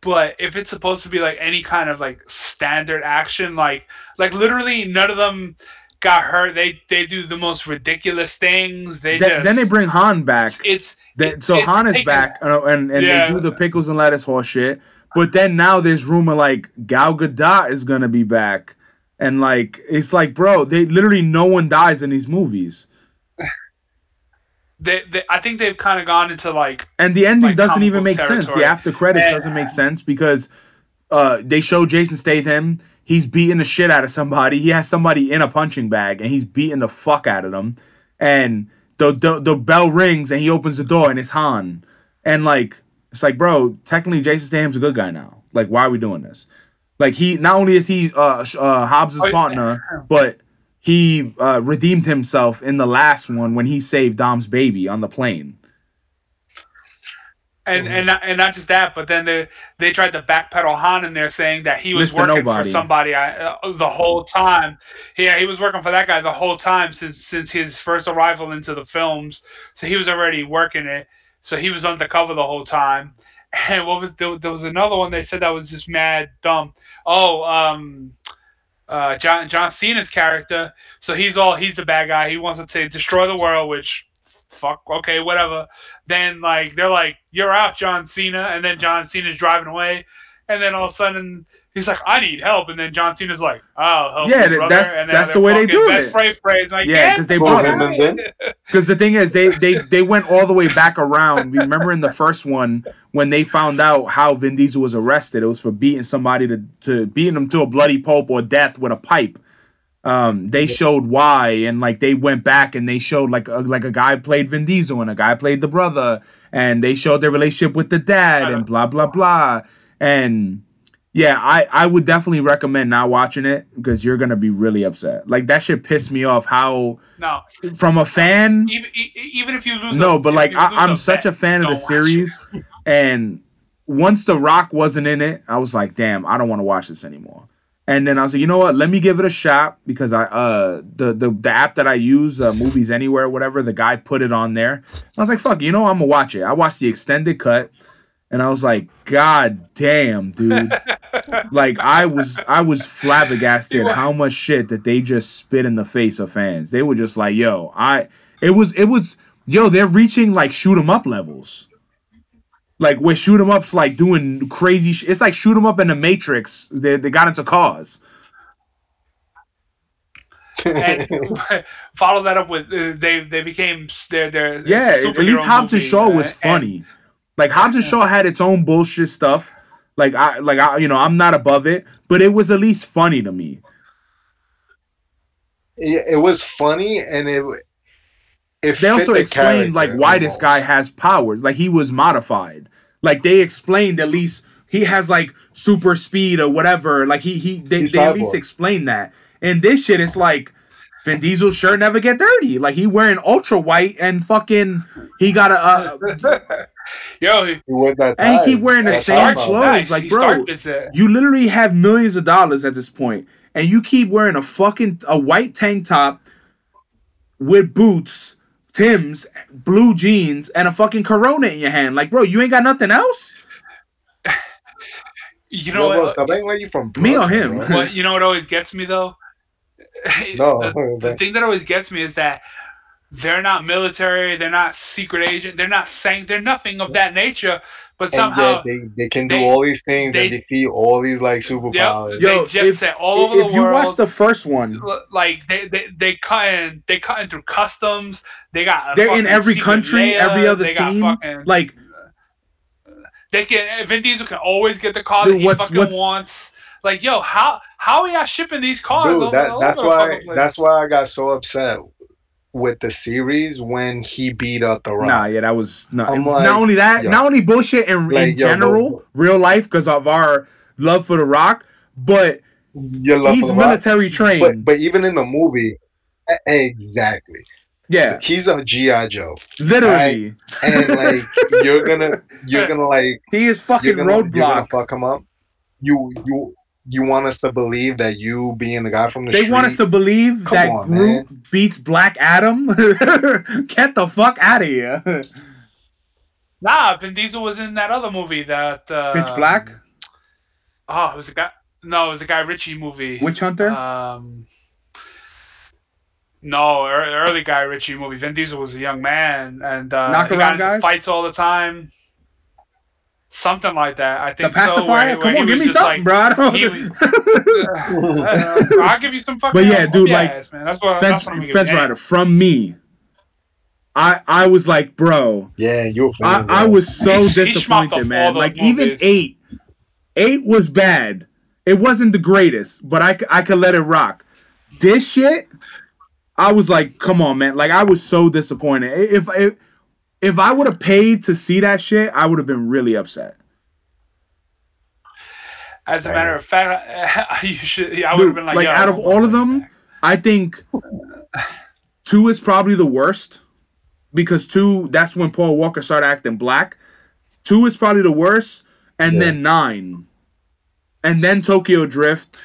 but if it's supposed to be like any kind of like standard action like like literally none of them got hurt they they do the most ridiculous things they Th- just then they bring Han back. it's it- so Han is back, uh, and and Yeah. they do the pickles and lettuce horse shit. But then now there's rumor like Gal Gadot is gonna be back, and like it's like, bro, they literally no one dies in these movies, they, they, I think they've kind of gone into like and the ending Like doesn't even make sense. The after credits And- doesn't make sense because uh, they show Jason Statham. He's beating the shit out of somebody. He has somebody in a punching bag, and he's beating the fuck out of them. And the the, the bell rings, and he opens the door, and it's Han. And like, it's like, bro, technically Jason Statham's a good guy now. Like, why are we doing this? Like, he not only is he uh, uh Hobbs' Oh, partner, but he uh, redeemed himself in the last one when he saved Dom's baby on the plane. and and not, and not just that, but then they they tried to backpedal Han in there, saying that he was Mr. working Nobody. for somebody uh, the whole time. Yeah, he was working for that guy the whole time since since his first arrival into the films. So he was already working it. So he was undercover the whole time. And what was there, there was another one they said that was just mad dumb. Oh, um, uh, John John Cena's character. So he's all he's the bad guy. He wants to say destroy the world, which fuck okay whatever. Then like they're like you're out, John Cena, and then John Cena's driving away, and then all of a sudden he's like I need help, and then John Cena's like I'll help. Yeah, you, that's- and that's the way they do best it. Phrase, phrase, like, Yeah, "Get because they the bought fuck it. Because the thing is, they they they went all the way back around. Remember in the first one when they found out how Vin Diesel was arrested, it was for beating somebody to to beating them to a bloody pulp or death with a pipe. Um, they showed why, and like they went back and they showed like a, like a guy played Vin Diesel and a guy played the brother, and they showed their relationship with the dad and blah blah blah. And yeah, I I would definitely recommend not watching it because you're gonna be really upset. Like that shit pissed me off. How No, from a fan, even even if you lose. no, a, but like I, I'm a such a fan of the don't watch it. series, and once The Rock wasn't in it, I was like, damn, I don't want to watch this anymore. And then I was like, you know what? Let me give it a shot because I uh the the, the app that I use, uh, Movies Anywhere, whatever, the guy put it on there. I was like, fuck, you know, I'm gonna watch it. I watched the extended cut, and I was like, God damn, dude. like I was I was flabbergasted how much shit that they just spit in the face of fans. They were just like, yo, I it was it was yo, they're reaching like shoot 'em up levels. Like where shoot 'em ups like doing crazy sh- it's like shoot 'em up in the Matrix. They they got into cars. and follow that up with uh, they they became their their Yeah, at least superhero Hobbs and Shaw uh, was and- funny. Like Hobbs and Shaw had its own bullshit stuff. Like I like I you know, I'm not above it, but it was at least funny to me. It, it was funny, and it it they fit also the explained like character why this guy has powers like he was modified like they explained at least he has like super speed or whatever like he he they, He's they at least cyborg. explained that and this shit is like Vin Diesel's shirt never get dirty like he wearing ultra white and fucking he got a uh, Yo, he, He wore that and he tie. wearing the That same tie. clothes Nice. like He bro started this, uh, you literally have millions of dollars at this point and you keep wearing a fucking a white tank top with boots Tim's, blue jeans, and a fucking Corona in your hand. Like, bro, you ain't got nothing else. you know Yo, what? bro, Tabeng, where you from? Me or him? bro? What you know what always gets me though? No, the, the thing that always gets me is that they're not military, they're not secret agent, they're not saying they're nothing of that nature, but somehow yet they, they can do they- all these things they- and defeat all these like superpowers. They jet set all over if the you world. watch the first one, like they they they cut in they cut in through customs. They got they're in every country, layer, every other they got scene. fucking- Like, they can Vin Diesel can always get the car Dude, that he fucking what's- wants. Like yo, how how are y'all shipping these cars? Dude, over, that, over that's why that's why I got so upset with the series when he beat up the Rock. nah, yeah, that was not. I'm not only that, yo. not only bullshit in, in yo, general, bro. real life, because of our love for The Rock, but Your love he's for the Rock. military trained. But but even in the movie, exactly. yeah, He's a GI Joe, literally, and like you're gonna you're gonna like he is you're fucking gonna, you're gonna roadblock. fuck him up. You you you want us to believe that you being the guy from the They street, want us to believe that on, Groot man. beats Black Adam. Get the fuck out of here. Nah, Vin Diesel was in that other movie that uh, Pitch Black, Oh, it was a guy. No, it was a Guy Ritchie movie. Witch Hunter. Um, no, early Guy Ritchie movie. Vin Diesel was a young man, and uh, Knock he got into Guys? fights all the time. Something like that. I the think. so, where- pacifier. where Come on, give me something, like- bro. I don't- he was- uh, I'll give you some fucking. But yeah, dude, like, ass, man. That's what. Fence, that's what I'm Fence you. Rider from me. I I was like, bro, Yeah, you. I, I was so He- he disappointed, off man. all those Like even movies. eight, eight was bad. It wasn't the greatest, but I I could let it rock. This shit, I was like, come on, man. Like I was so disappointed. If if if I would have paid to see that shit, I would have been really upset. As a matter of fact, you should. I would have been like, like yo, out of all of them, I think two is probably the worst because two that's when Paul Walker started acting black. Two is probably the worst, and then nine, and then Tokyo Drift,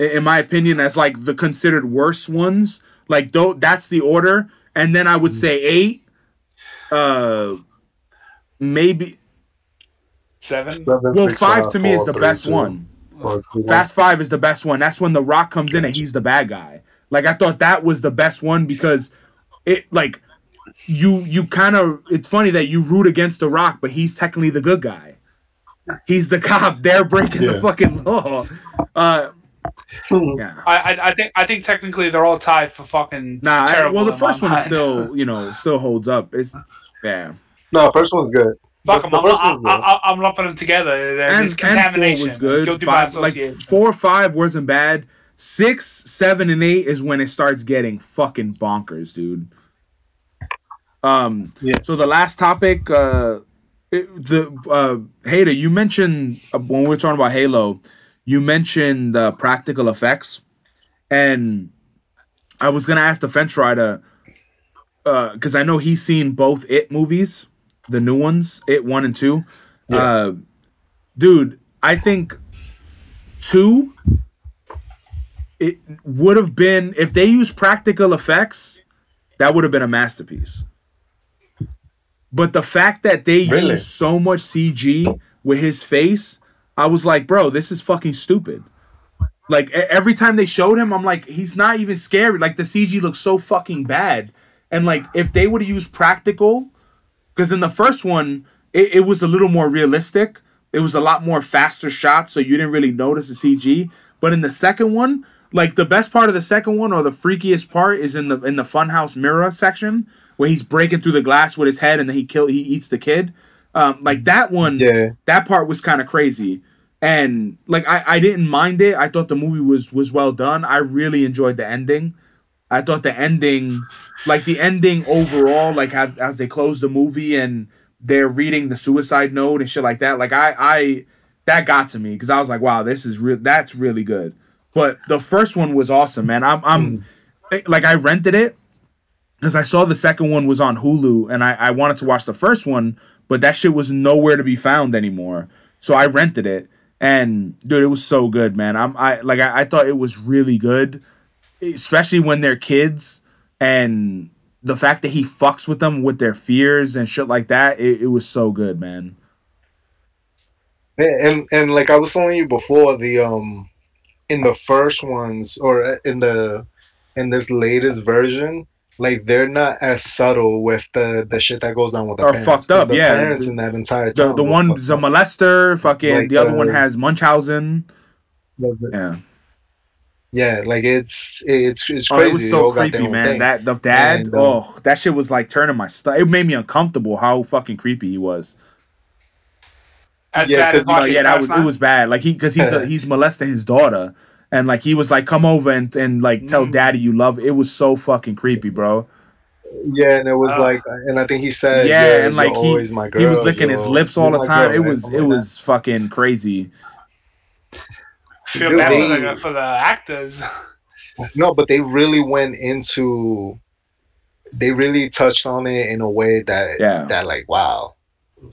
in my opinion, as like the considered worst ones. Like though that's the order, and then I would mm. say eight, uh, maybe Seven. Well, five to me is the best one. Fast Five is the best one. That's when The Rock comes in and he's the bad guy. Like I thought that was the best one because it like you you kind of it's funny that you root against The Rock, but he's technically the good guy. He's the cop. They're breaking the fucking law. Uh, yeah. I, I I think I think technically they're all tied for fucking. Nah. I- well, the first one is still you know still holds up. It's yeah. No, first one's good. Fuck them. the I'm, first I'm. I'm, I'm lumping them together. And, and four contamination. was good. Five, like association. four, five wasn't bad. Six, seven, and eight is when it starts getting fucking bonkers, dude. Um. Yeah. So the last topic, uh, it- the uh, Hater, you mentioned uh, when we were talking about Halo, you mentioned uh, practical effects, and I was gonna ask the fence rider because I know he's seen both It movies, the new ones, It one and two. Uh, dude, I think two. It would have been if they used practical effects, that would have been a masterpiece. But the fact that they Really? used so much CG with his face, I was like, bro, this is fucking stupid. Like every time they showed him, I'm like, he's not even scary. Like the CG looks so fucking bad. And like if they would have used practical, because in the first one, it, it was a little more realistic. It was a lot more faster shots, so you didn't really notice the CG. But in the second one, like the best part of the second one, or the freakiest part, is in the in the funhouse mirror section where he's breaking through the glass with his head and then he kill he eats the kid. Um, like that one, Yeah. that part was kind of crazy. And like I, I didn't mind it. I thought the movie was was well done. I really enjoyed the ending. I thought the ending, like the ending overall, like as as they close the movie and they're reading the suicide note and shit like that. Like I I that got to me because I was like, wow, this is real. That's really good. But the first one was awesome, man. I'm I'm eh, like I rented it because I saw the second one was on Hulu and I I wanted to watch the first one, but that shit was nowhere to be found anymore. So I rented it and dude, it was so good, man. I'm I like I, I thought it was really good especially when they're kids and the fact that he fucks with them with their fears and shit like that it, it was so good man Yeah, and and like I was telling you before, the um, in the first ones or in the in this latest version, like they're not as subtle with the the shit that goes on with the Or parents. fucked up, the yeah. Parents in that entire the, the one's a molester fucking Like, the other one uh, has munchausen yeah Yeah, like it's it's it's crazy. oh it was so all got their creepy own man thing. that the dad And, um, oh that shit was like turning my stomach it made me uncomfortable how fucking creepy he was As yeah, bad as you know, yeah, that was Fast it was bad. Like he because he's a, he's molesting his daughter, and like he was like, "Come over and and like Mm. tell daddy you love." It was so fucking creepy, bro. Yeah, and it was Uh, like, and I think he said, yeah, "Yeah, and like he always my he was licking his lips all the time. girl," it was it like was fucking crazy. Feel Dude, bad they- for the, for the actors. No, but they really went into, they really touched on it in a way that Yeah. that like wow, it,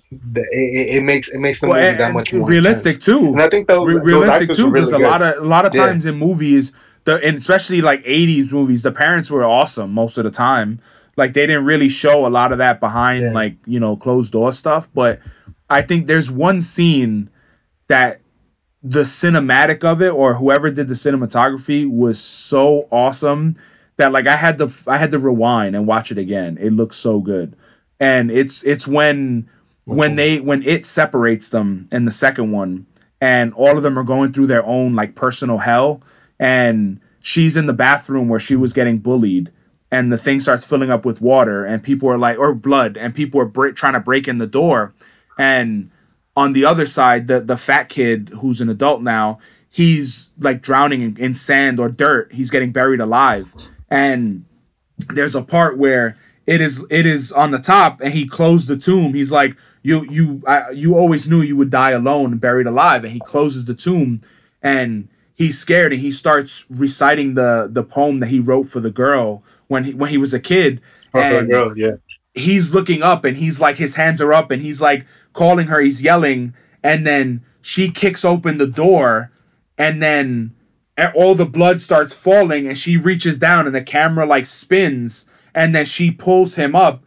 it- it makes it makes the Well, movie and- that much more realistic intense. too. And I think those, Re- realistic actors too, were really because a good. lot of a lot of Yeah. times in movies, the and especially like '80s movies, the parents were awesome most of the time. Like they didn't really show a lot of that behind like you know closed door stuff. But I think there's one scene that the cinematic of it or whoever did the cinematography was so awesome that like I had to I had to rewind and watch it again. It looks so good. And it's it's when when they when it separates them in the second one and all of them are going through their own like personal hell and she's in the bathroom where she was getting bullied and the thing starts filling up with water and people are like or blood and people are break, trying to break in the door and on the other side the the fat kid who's an adult now he's like drowning in, in sand or dirt. He's getting buried alive. And there's a part where it is it is on the top and he closed the tomb. He's like you you I, you always knew you would die alone and buried alive. And he closes the tomb and he's scared and he starts reciting the the poem that he wrote for the girl when he when he was a kid. Oh, and girl, yeah. he's looking up and he's like his hands are up and he's like calling her he's yelling and then she kicks open the door and then all the blood starts falling and she reaches down and the camera like spins and then she pulls him up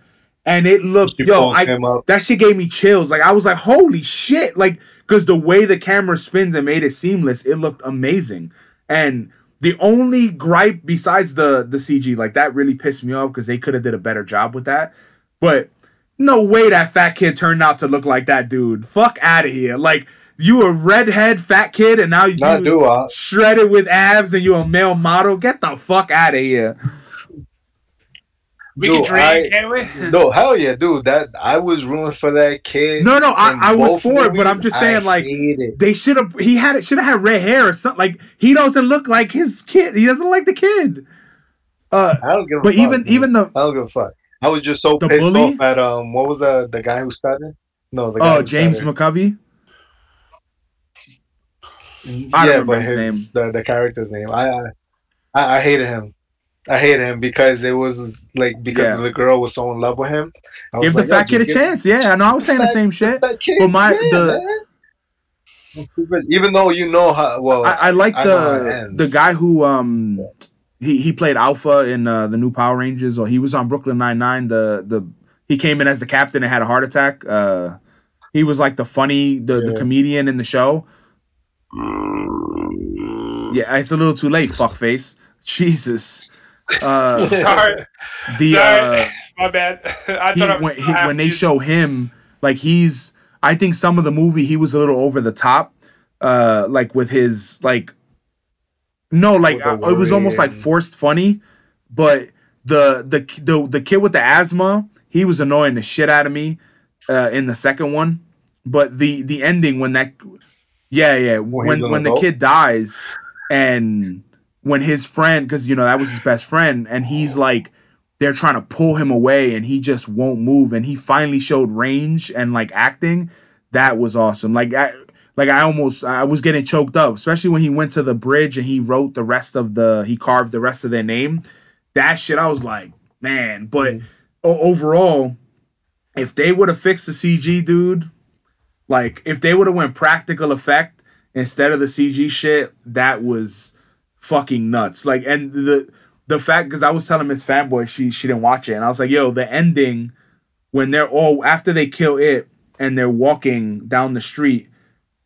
and it looked She yo, I that shit gave me chills. Like I was like, holy shit! Like because the way the camera spins and made it seamless, it looked amazing. And the only gripe besides the the CG, like that really pissed me off because they could have did a better job with that. But no way that fat kid turned out to look like that dude. Fuck out of here. Like you a redhead fat kid and now you Not do I. shredded with abs and you a male model. Get the fuck out of here. We Dude, can dream, I- can't we? No, hell yeah, dude. That I was rooting for that kid. No, no, I, I was both for it, but I'm just saying, I like, they should have. He had it. Should have had red hair or something. Like, he doesn't look like his kid. He doesn't like the kid. Uh, I don't give a but fuck, even man. even the I don't give a fuck. I was just so The pissed bully? off at um what was the the guy who started? No, the guy oh James started. McAvoy. I don't yeah, but his his the, the character's name. I, I I I hated him. I hated him because it was like because Yeah. the girl was so in love with him. I was Give the like, fat kid a chance. Yeah, I know. I was saying the same shit. But my yeah, the man. even though you know how well I, I like the ends. the guy who um he he played Alpha in uh, the new Power Rangers, or he was on Brooklyn Nine Nine. The the he came in as the captain and had a heart attack. Uh, he was like the funny the the comedian in the show. Yeah, it's a little too late. Fuckface. Jesus. Uh, Sorry, the sorry, uh, my bad. I he, thought I, when, he, I- when they show him like he's i think some of the movie he was a little over the top uh like with his like no like uh, it was almost like forced funny but the the the, the kid with the asthma he was annoying the shit out of me uh in the second one. But the the ending when that yeah yeah When when when the kid dies and when his friend because you know that was his best friend and he's like they're trying to pull him away and he just won't move and he finally showed range and like acting that was awesome. Like I, like I almost I was getting choked up especially when he went to the bridge and he wrote the rest of the he carved the rest of their name. That shit I was like man. But mm-hmm. o- overall if they would have fixed the CG dude like if they would have went practical effect instead of the CG shit that was fucking nuts. Like and the the fact because I was telling Miss Fanboy she she didn't watch it and I was like yo the ending when they're all after they kill it and they're walking down the street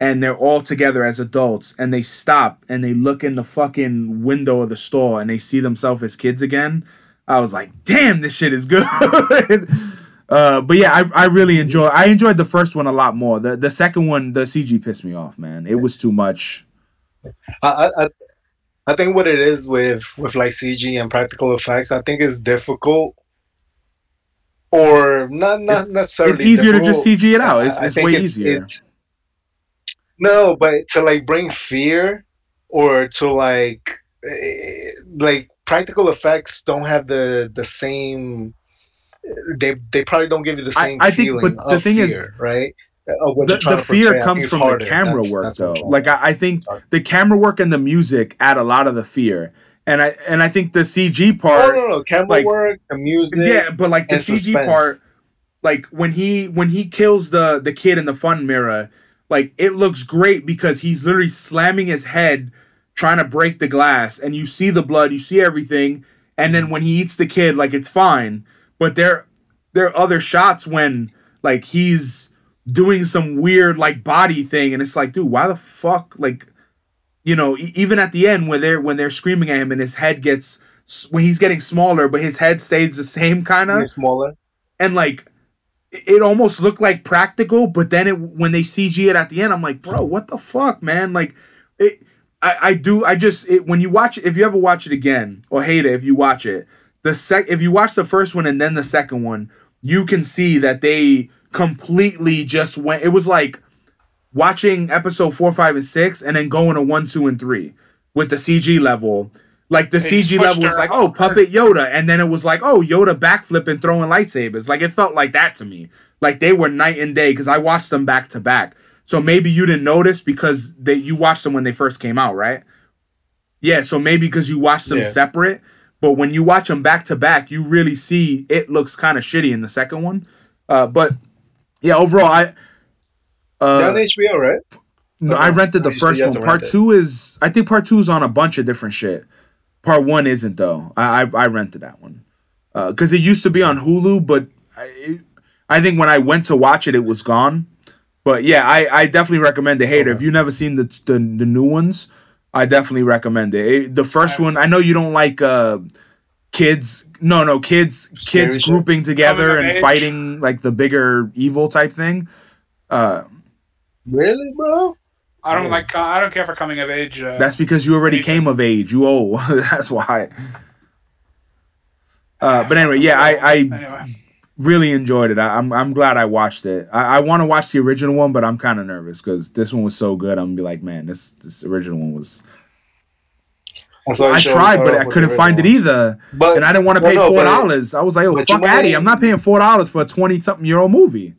and they're all together as adults and they stop and they look in the fucking window of the store and they see themselves as kids again I was like damn this shit is good. Uh but yeah I, I really enjoy I enjoyed the first one a lot more. The the second one the CG pissed me off man. It was too much. I, I I- think what it is with with like CG and practical effects, I think it's difficult, or not not necessarily. it's easier to just. CG it out. It's, I- it's way it's- easier No, but to like bring fear or to like eh, like practical effects don't have the the same. They they probably don't give you the same I think- feeling but the thing fear, is, right? The, the fear. I think comes from harder. the camera That's- work that's though like I, I think the camera work and the music add a lot of the fear and i and i think the cg part no, no, no camera like- work, the music. yeah but like the cg suspense. part like when he when he kills the the kid in the fun mirror like it looks great because he's literally slamming his head trying to break the glass and you see the blood you see everything and then when he eats the kid like it's fine but there there are other shots when like he's doing some weird like body thing and it's like dude why the fuck like you know e- even at the end when they're when they're screaming at him and his head gets when he's getting smaller but his head stays the same kind of smaller. and like it almost looked like practical but then it when they cg it at the end i'm like bro what the fuck man? Like it i, I do i just it, when you watch it if you ever watch it again or hate it if you watch it the sec if you watch the first one and then the second one you can see that they completely just went it was like watching episode four five and six and then going to one two and three with the cg level like the They CG level was like, oh, puppet Yoda, and then it was like, oh, Yoda backflipping, throwing lightsabers. Like it felt like that to me. Like they were night and day because I watched them back to back. So maybe you didn't notice because they you watched them when they first came out, right? Yeah, so maybe because you watched them Yeah. separate, but when you watch them back to back, you really see it looks kind of shitty in the second one. Uh, but yeah, overall, I uh, They're on HBO, right? no, Okay. I rented the first one. Part two is I think part two is on a bunch of different shit. Part one isn't though. I I, I rented that one because it used to be on Hulu, but I, I think when I went to watch it, it was gone. But yeah, I, I definitely recommend the hater. If you've never seen the, the the new ones, I definitely recommend it. It- the first one, I know you don't like uh kids. No, no, kids kids grouping together and age. fighting like the bigger evil type thing. Uh, Really, bro? I don't like. I don't care for coming of age. Uh, That's because you already came of age. You old. That's why. Uh, but anyway, yeah, I, I Anyway, really enjoyed it. I, I'm I'm glad I watched it. I, I want to watch the original one, but I'm kind of nervous because this one was so good. I'm gonna be like, man, this this original one was. I'm sorry, I sure, tried, but I couldn't the find it either, But and I didn't want to no, pay four but- dollars. I was like, oh fuck Addy, I'm not paying four dollars for a twenty something year old movie.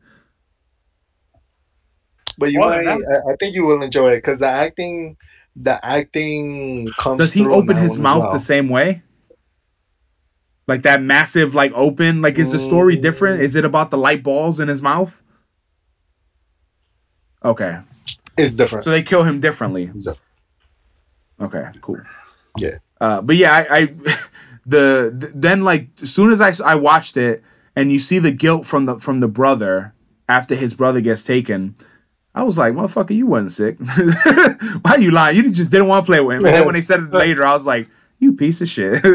But you might, I, I think you will enjoy it because the acting, the acting comes. Does he open his mouth well. the same way? Like that massive, like open. Like, is the story different? Is it about the light balls in his mouth? Okay, It's different. so they kill him differently. Different. Okay, cool. Yeah. Uh, but yeah, I, I the, the then like as soon as I I watched it and you see the guilt from the from the brother after his brother gets taken, I was like, motherfucker, you wasn't sick. Why you lying? You just didn't want to play with him. And then when they said it later, I was like, you piece of shit.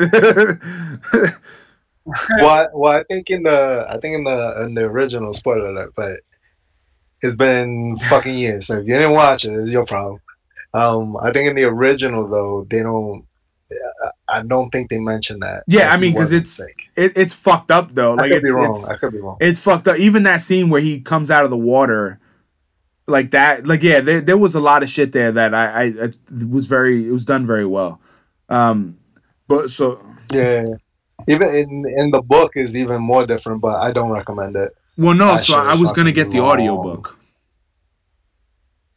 well, I- well, I think in the, I think in the in the original spoiler alert, but it's been fucking years. So if you didn't watch it, it's your problem. Um, I think in the original though, they don't. I don't think they mentioned that. yeah, I mean, because it's it, it's fucked up though. I Like could it's be wrong. it's I could be wrong. it's fucked up. Even that scene where he comes out of the water, like that. Like yeah, there, there was a lot of shit there that I, I, I was very it was done very well. Um, but so Yeah, even in in the book is even more different, but I don't recommend it. well no, That so I was gonna get the long. audiobook.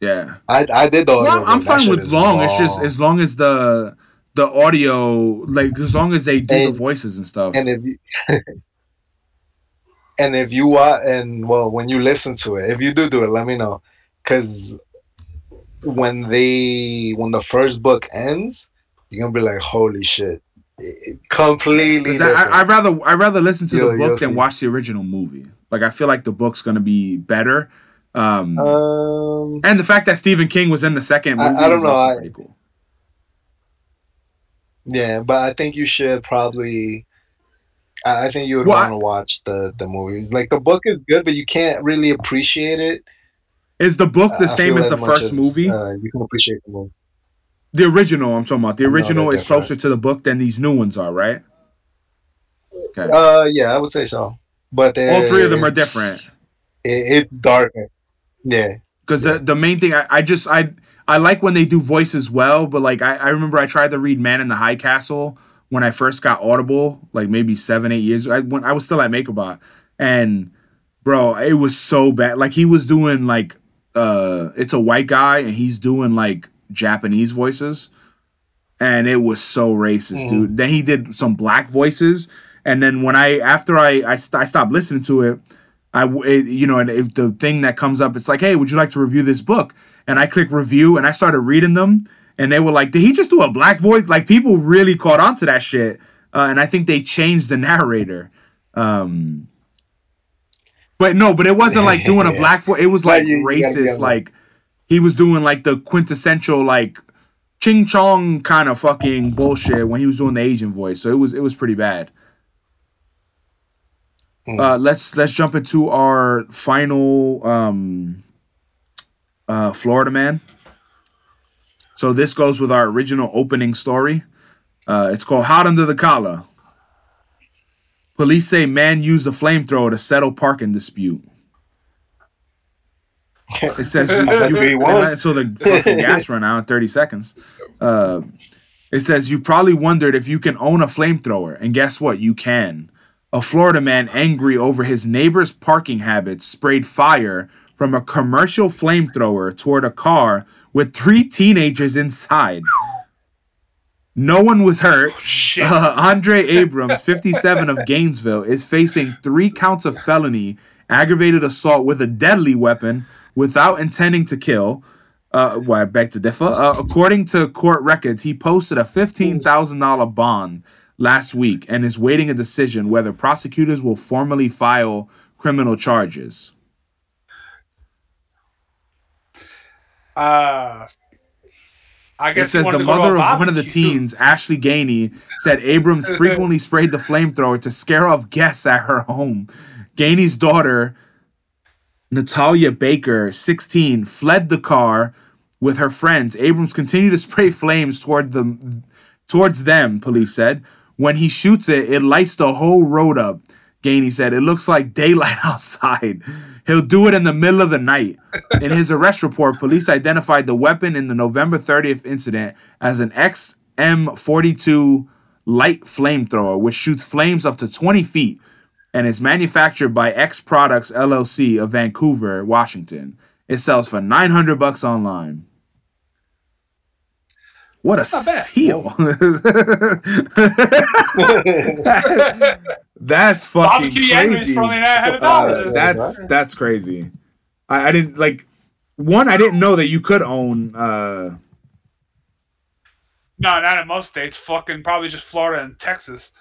Yeah. I I did the audio. Well, I'm fine with is long. It's just as long as the the audio, like as long as they do the voices and stuff. and if you and if you watch and well when you listen to it if you do do it let me know because when they when the first book ends you're gonna be like holy shit It- it I, I, I'd rather I'd rather listen to Yo, the yo, book than see. watch the original movie. Like I feel like the book's gonna be better. Um, um and the fact that Stephen King was in the second movie I don't was know, also I- pretty cool. yeah but i think you should probably i I think you would Well, want to watch the the movies like the book is good but you can't really appreciate it Is the book the I same as the first movie? uh, you can appreciate the movie the original, I'm talking about. The original they're is closer to the book than these new ones are, right? Okay. uh yeah i would say so but All three of them are different. it, it's darker yeah Because the, the main thing I, I just I I like when they do voices well, but like I, I remember I tried to read Man in the High Castle when I first got Audible, like maybe seven, eight years I when I was still at MakerBot. And bro, it was so bad. Like he was doing like uh it's a white guy and he's doing like Japanese voices. And it was so racist, Mm. dude. Then he did some black voices. And then when I after I I, st- I stopped listening to it, I it, you know, and if the thing that comes up, it's like, hey, would you like to review this book? And I click review, and I started reading them, and they were like, did he just do a black voice? Like people really caught on to that shit, uh, and I think they changed the narrator. Um, but no, but it wasn't like doing a black voice. It was like you- you racist. that. Like he was doing like the quintessential like ching chong kind of fucking bullshit when he was doing the Asian voice. So it was it was pretty bad. Uh, let's let's jump into our final um, uh, Florida man. So this goes with our original opening story. Uh, it's called "Hot Under the Collar." Police say man used a flamethrower to settle parking dispute. It says you, I think he you the fucking gas run out in 30 seconds. Uh, it says you probably wondered if you can own a flamethrower, and guess what? You can. A Florida man angry over his neighbor's parking habits sprayed fire from a commercial flamethrower toward a car with three teenagers inside. No one was hurt. Uh, Andre Abrams, 57 of Gainesville, is facing three counts of felony aggravated assault with a deadly weapon without intending to kill. Uh, well, beg to differ. Uh, according to court records, he posted a $15,000 bond last week and is waiting a decision whether prosecutors will formally file criminal charges. Uh, I It says the wanted to go to mother of one of the teens, Ashley Gainey, said Abrams frequently sprayed the flamethrower to scare off guests at her home. Gainey's daughter, Natalia Baker, 16, fled the car with her friends. Abrams continued to spray flames toward them, towards them, police said. When he shoots it, it lights the whole road up. Gainey said, It looks like daylight outside. He'll do it in the middle of the night. In his arrest report, police identified the weapon in the November 30th incident as an XM42 light flamethrower, which shoots flames up to 20 feet and is manufactured by X Products LLC of Vancouver, Washington. It sells for 900 bucks online. What a bad. steal. that's fucking Barbecue crazy. for only $900. Uh, that's that's crazy. I, I didn't like one. I didn't know that you could own. uh No, not in most states. Fucking probably just Florida and Texas.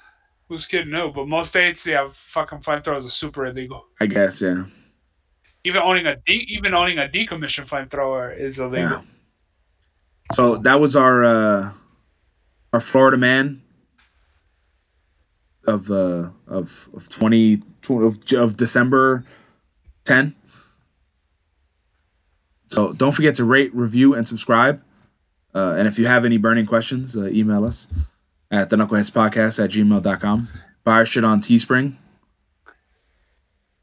Who's kidding who? But most states, yeah, fucking flamethrowers are super illegal. I guess yeah. Even owning a de- even owning a decommissioned flamethrower is illegal. Yeah. So that was our uh our Florida man of uh of of 20, of, of December 10. So don't forget to rate, review, and subscribe. Uh, and if you have any burning questions, uh, email us at the Knuckleheads Podcast at gmail.com. Buy our shit on Teespring.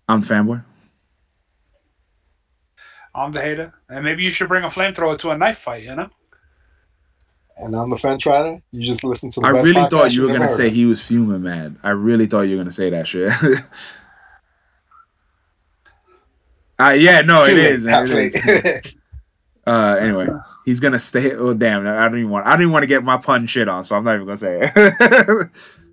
I'm the fanboy. I'm the hater, and maybe you should bring a flamethrower to a knife fight. You know? And I'm the fence rider. You just listen to the I really thought you were gonna heard say he was fuming mad. I really thought you were gonna say that shit. uh, yeah, no, it Too is. It is. Uh, anyway, he's gonna stay. Oh damn! I don't even want. I don't even want to get my pun shit on, so I'm not even gonna say it.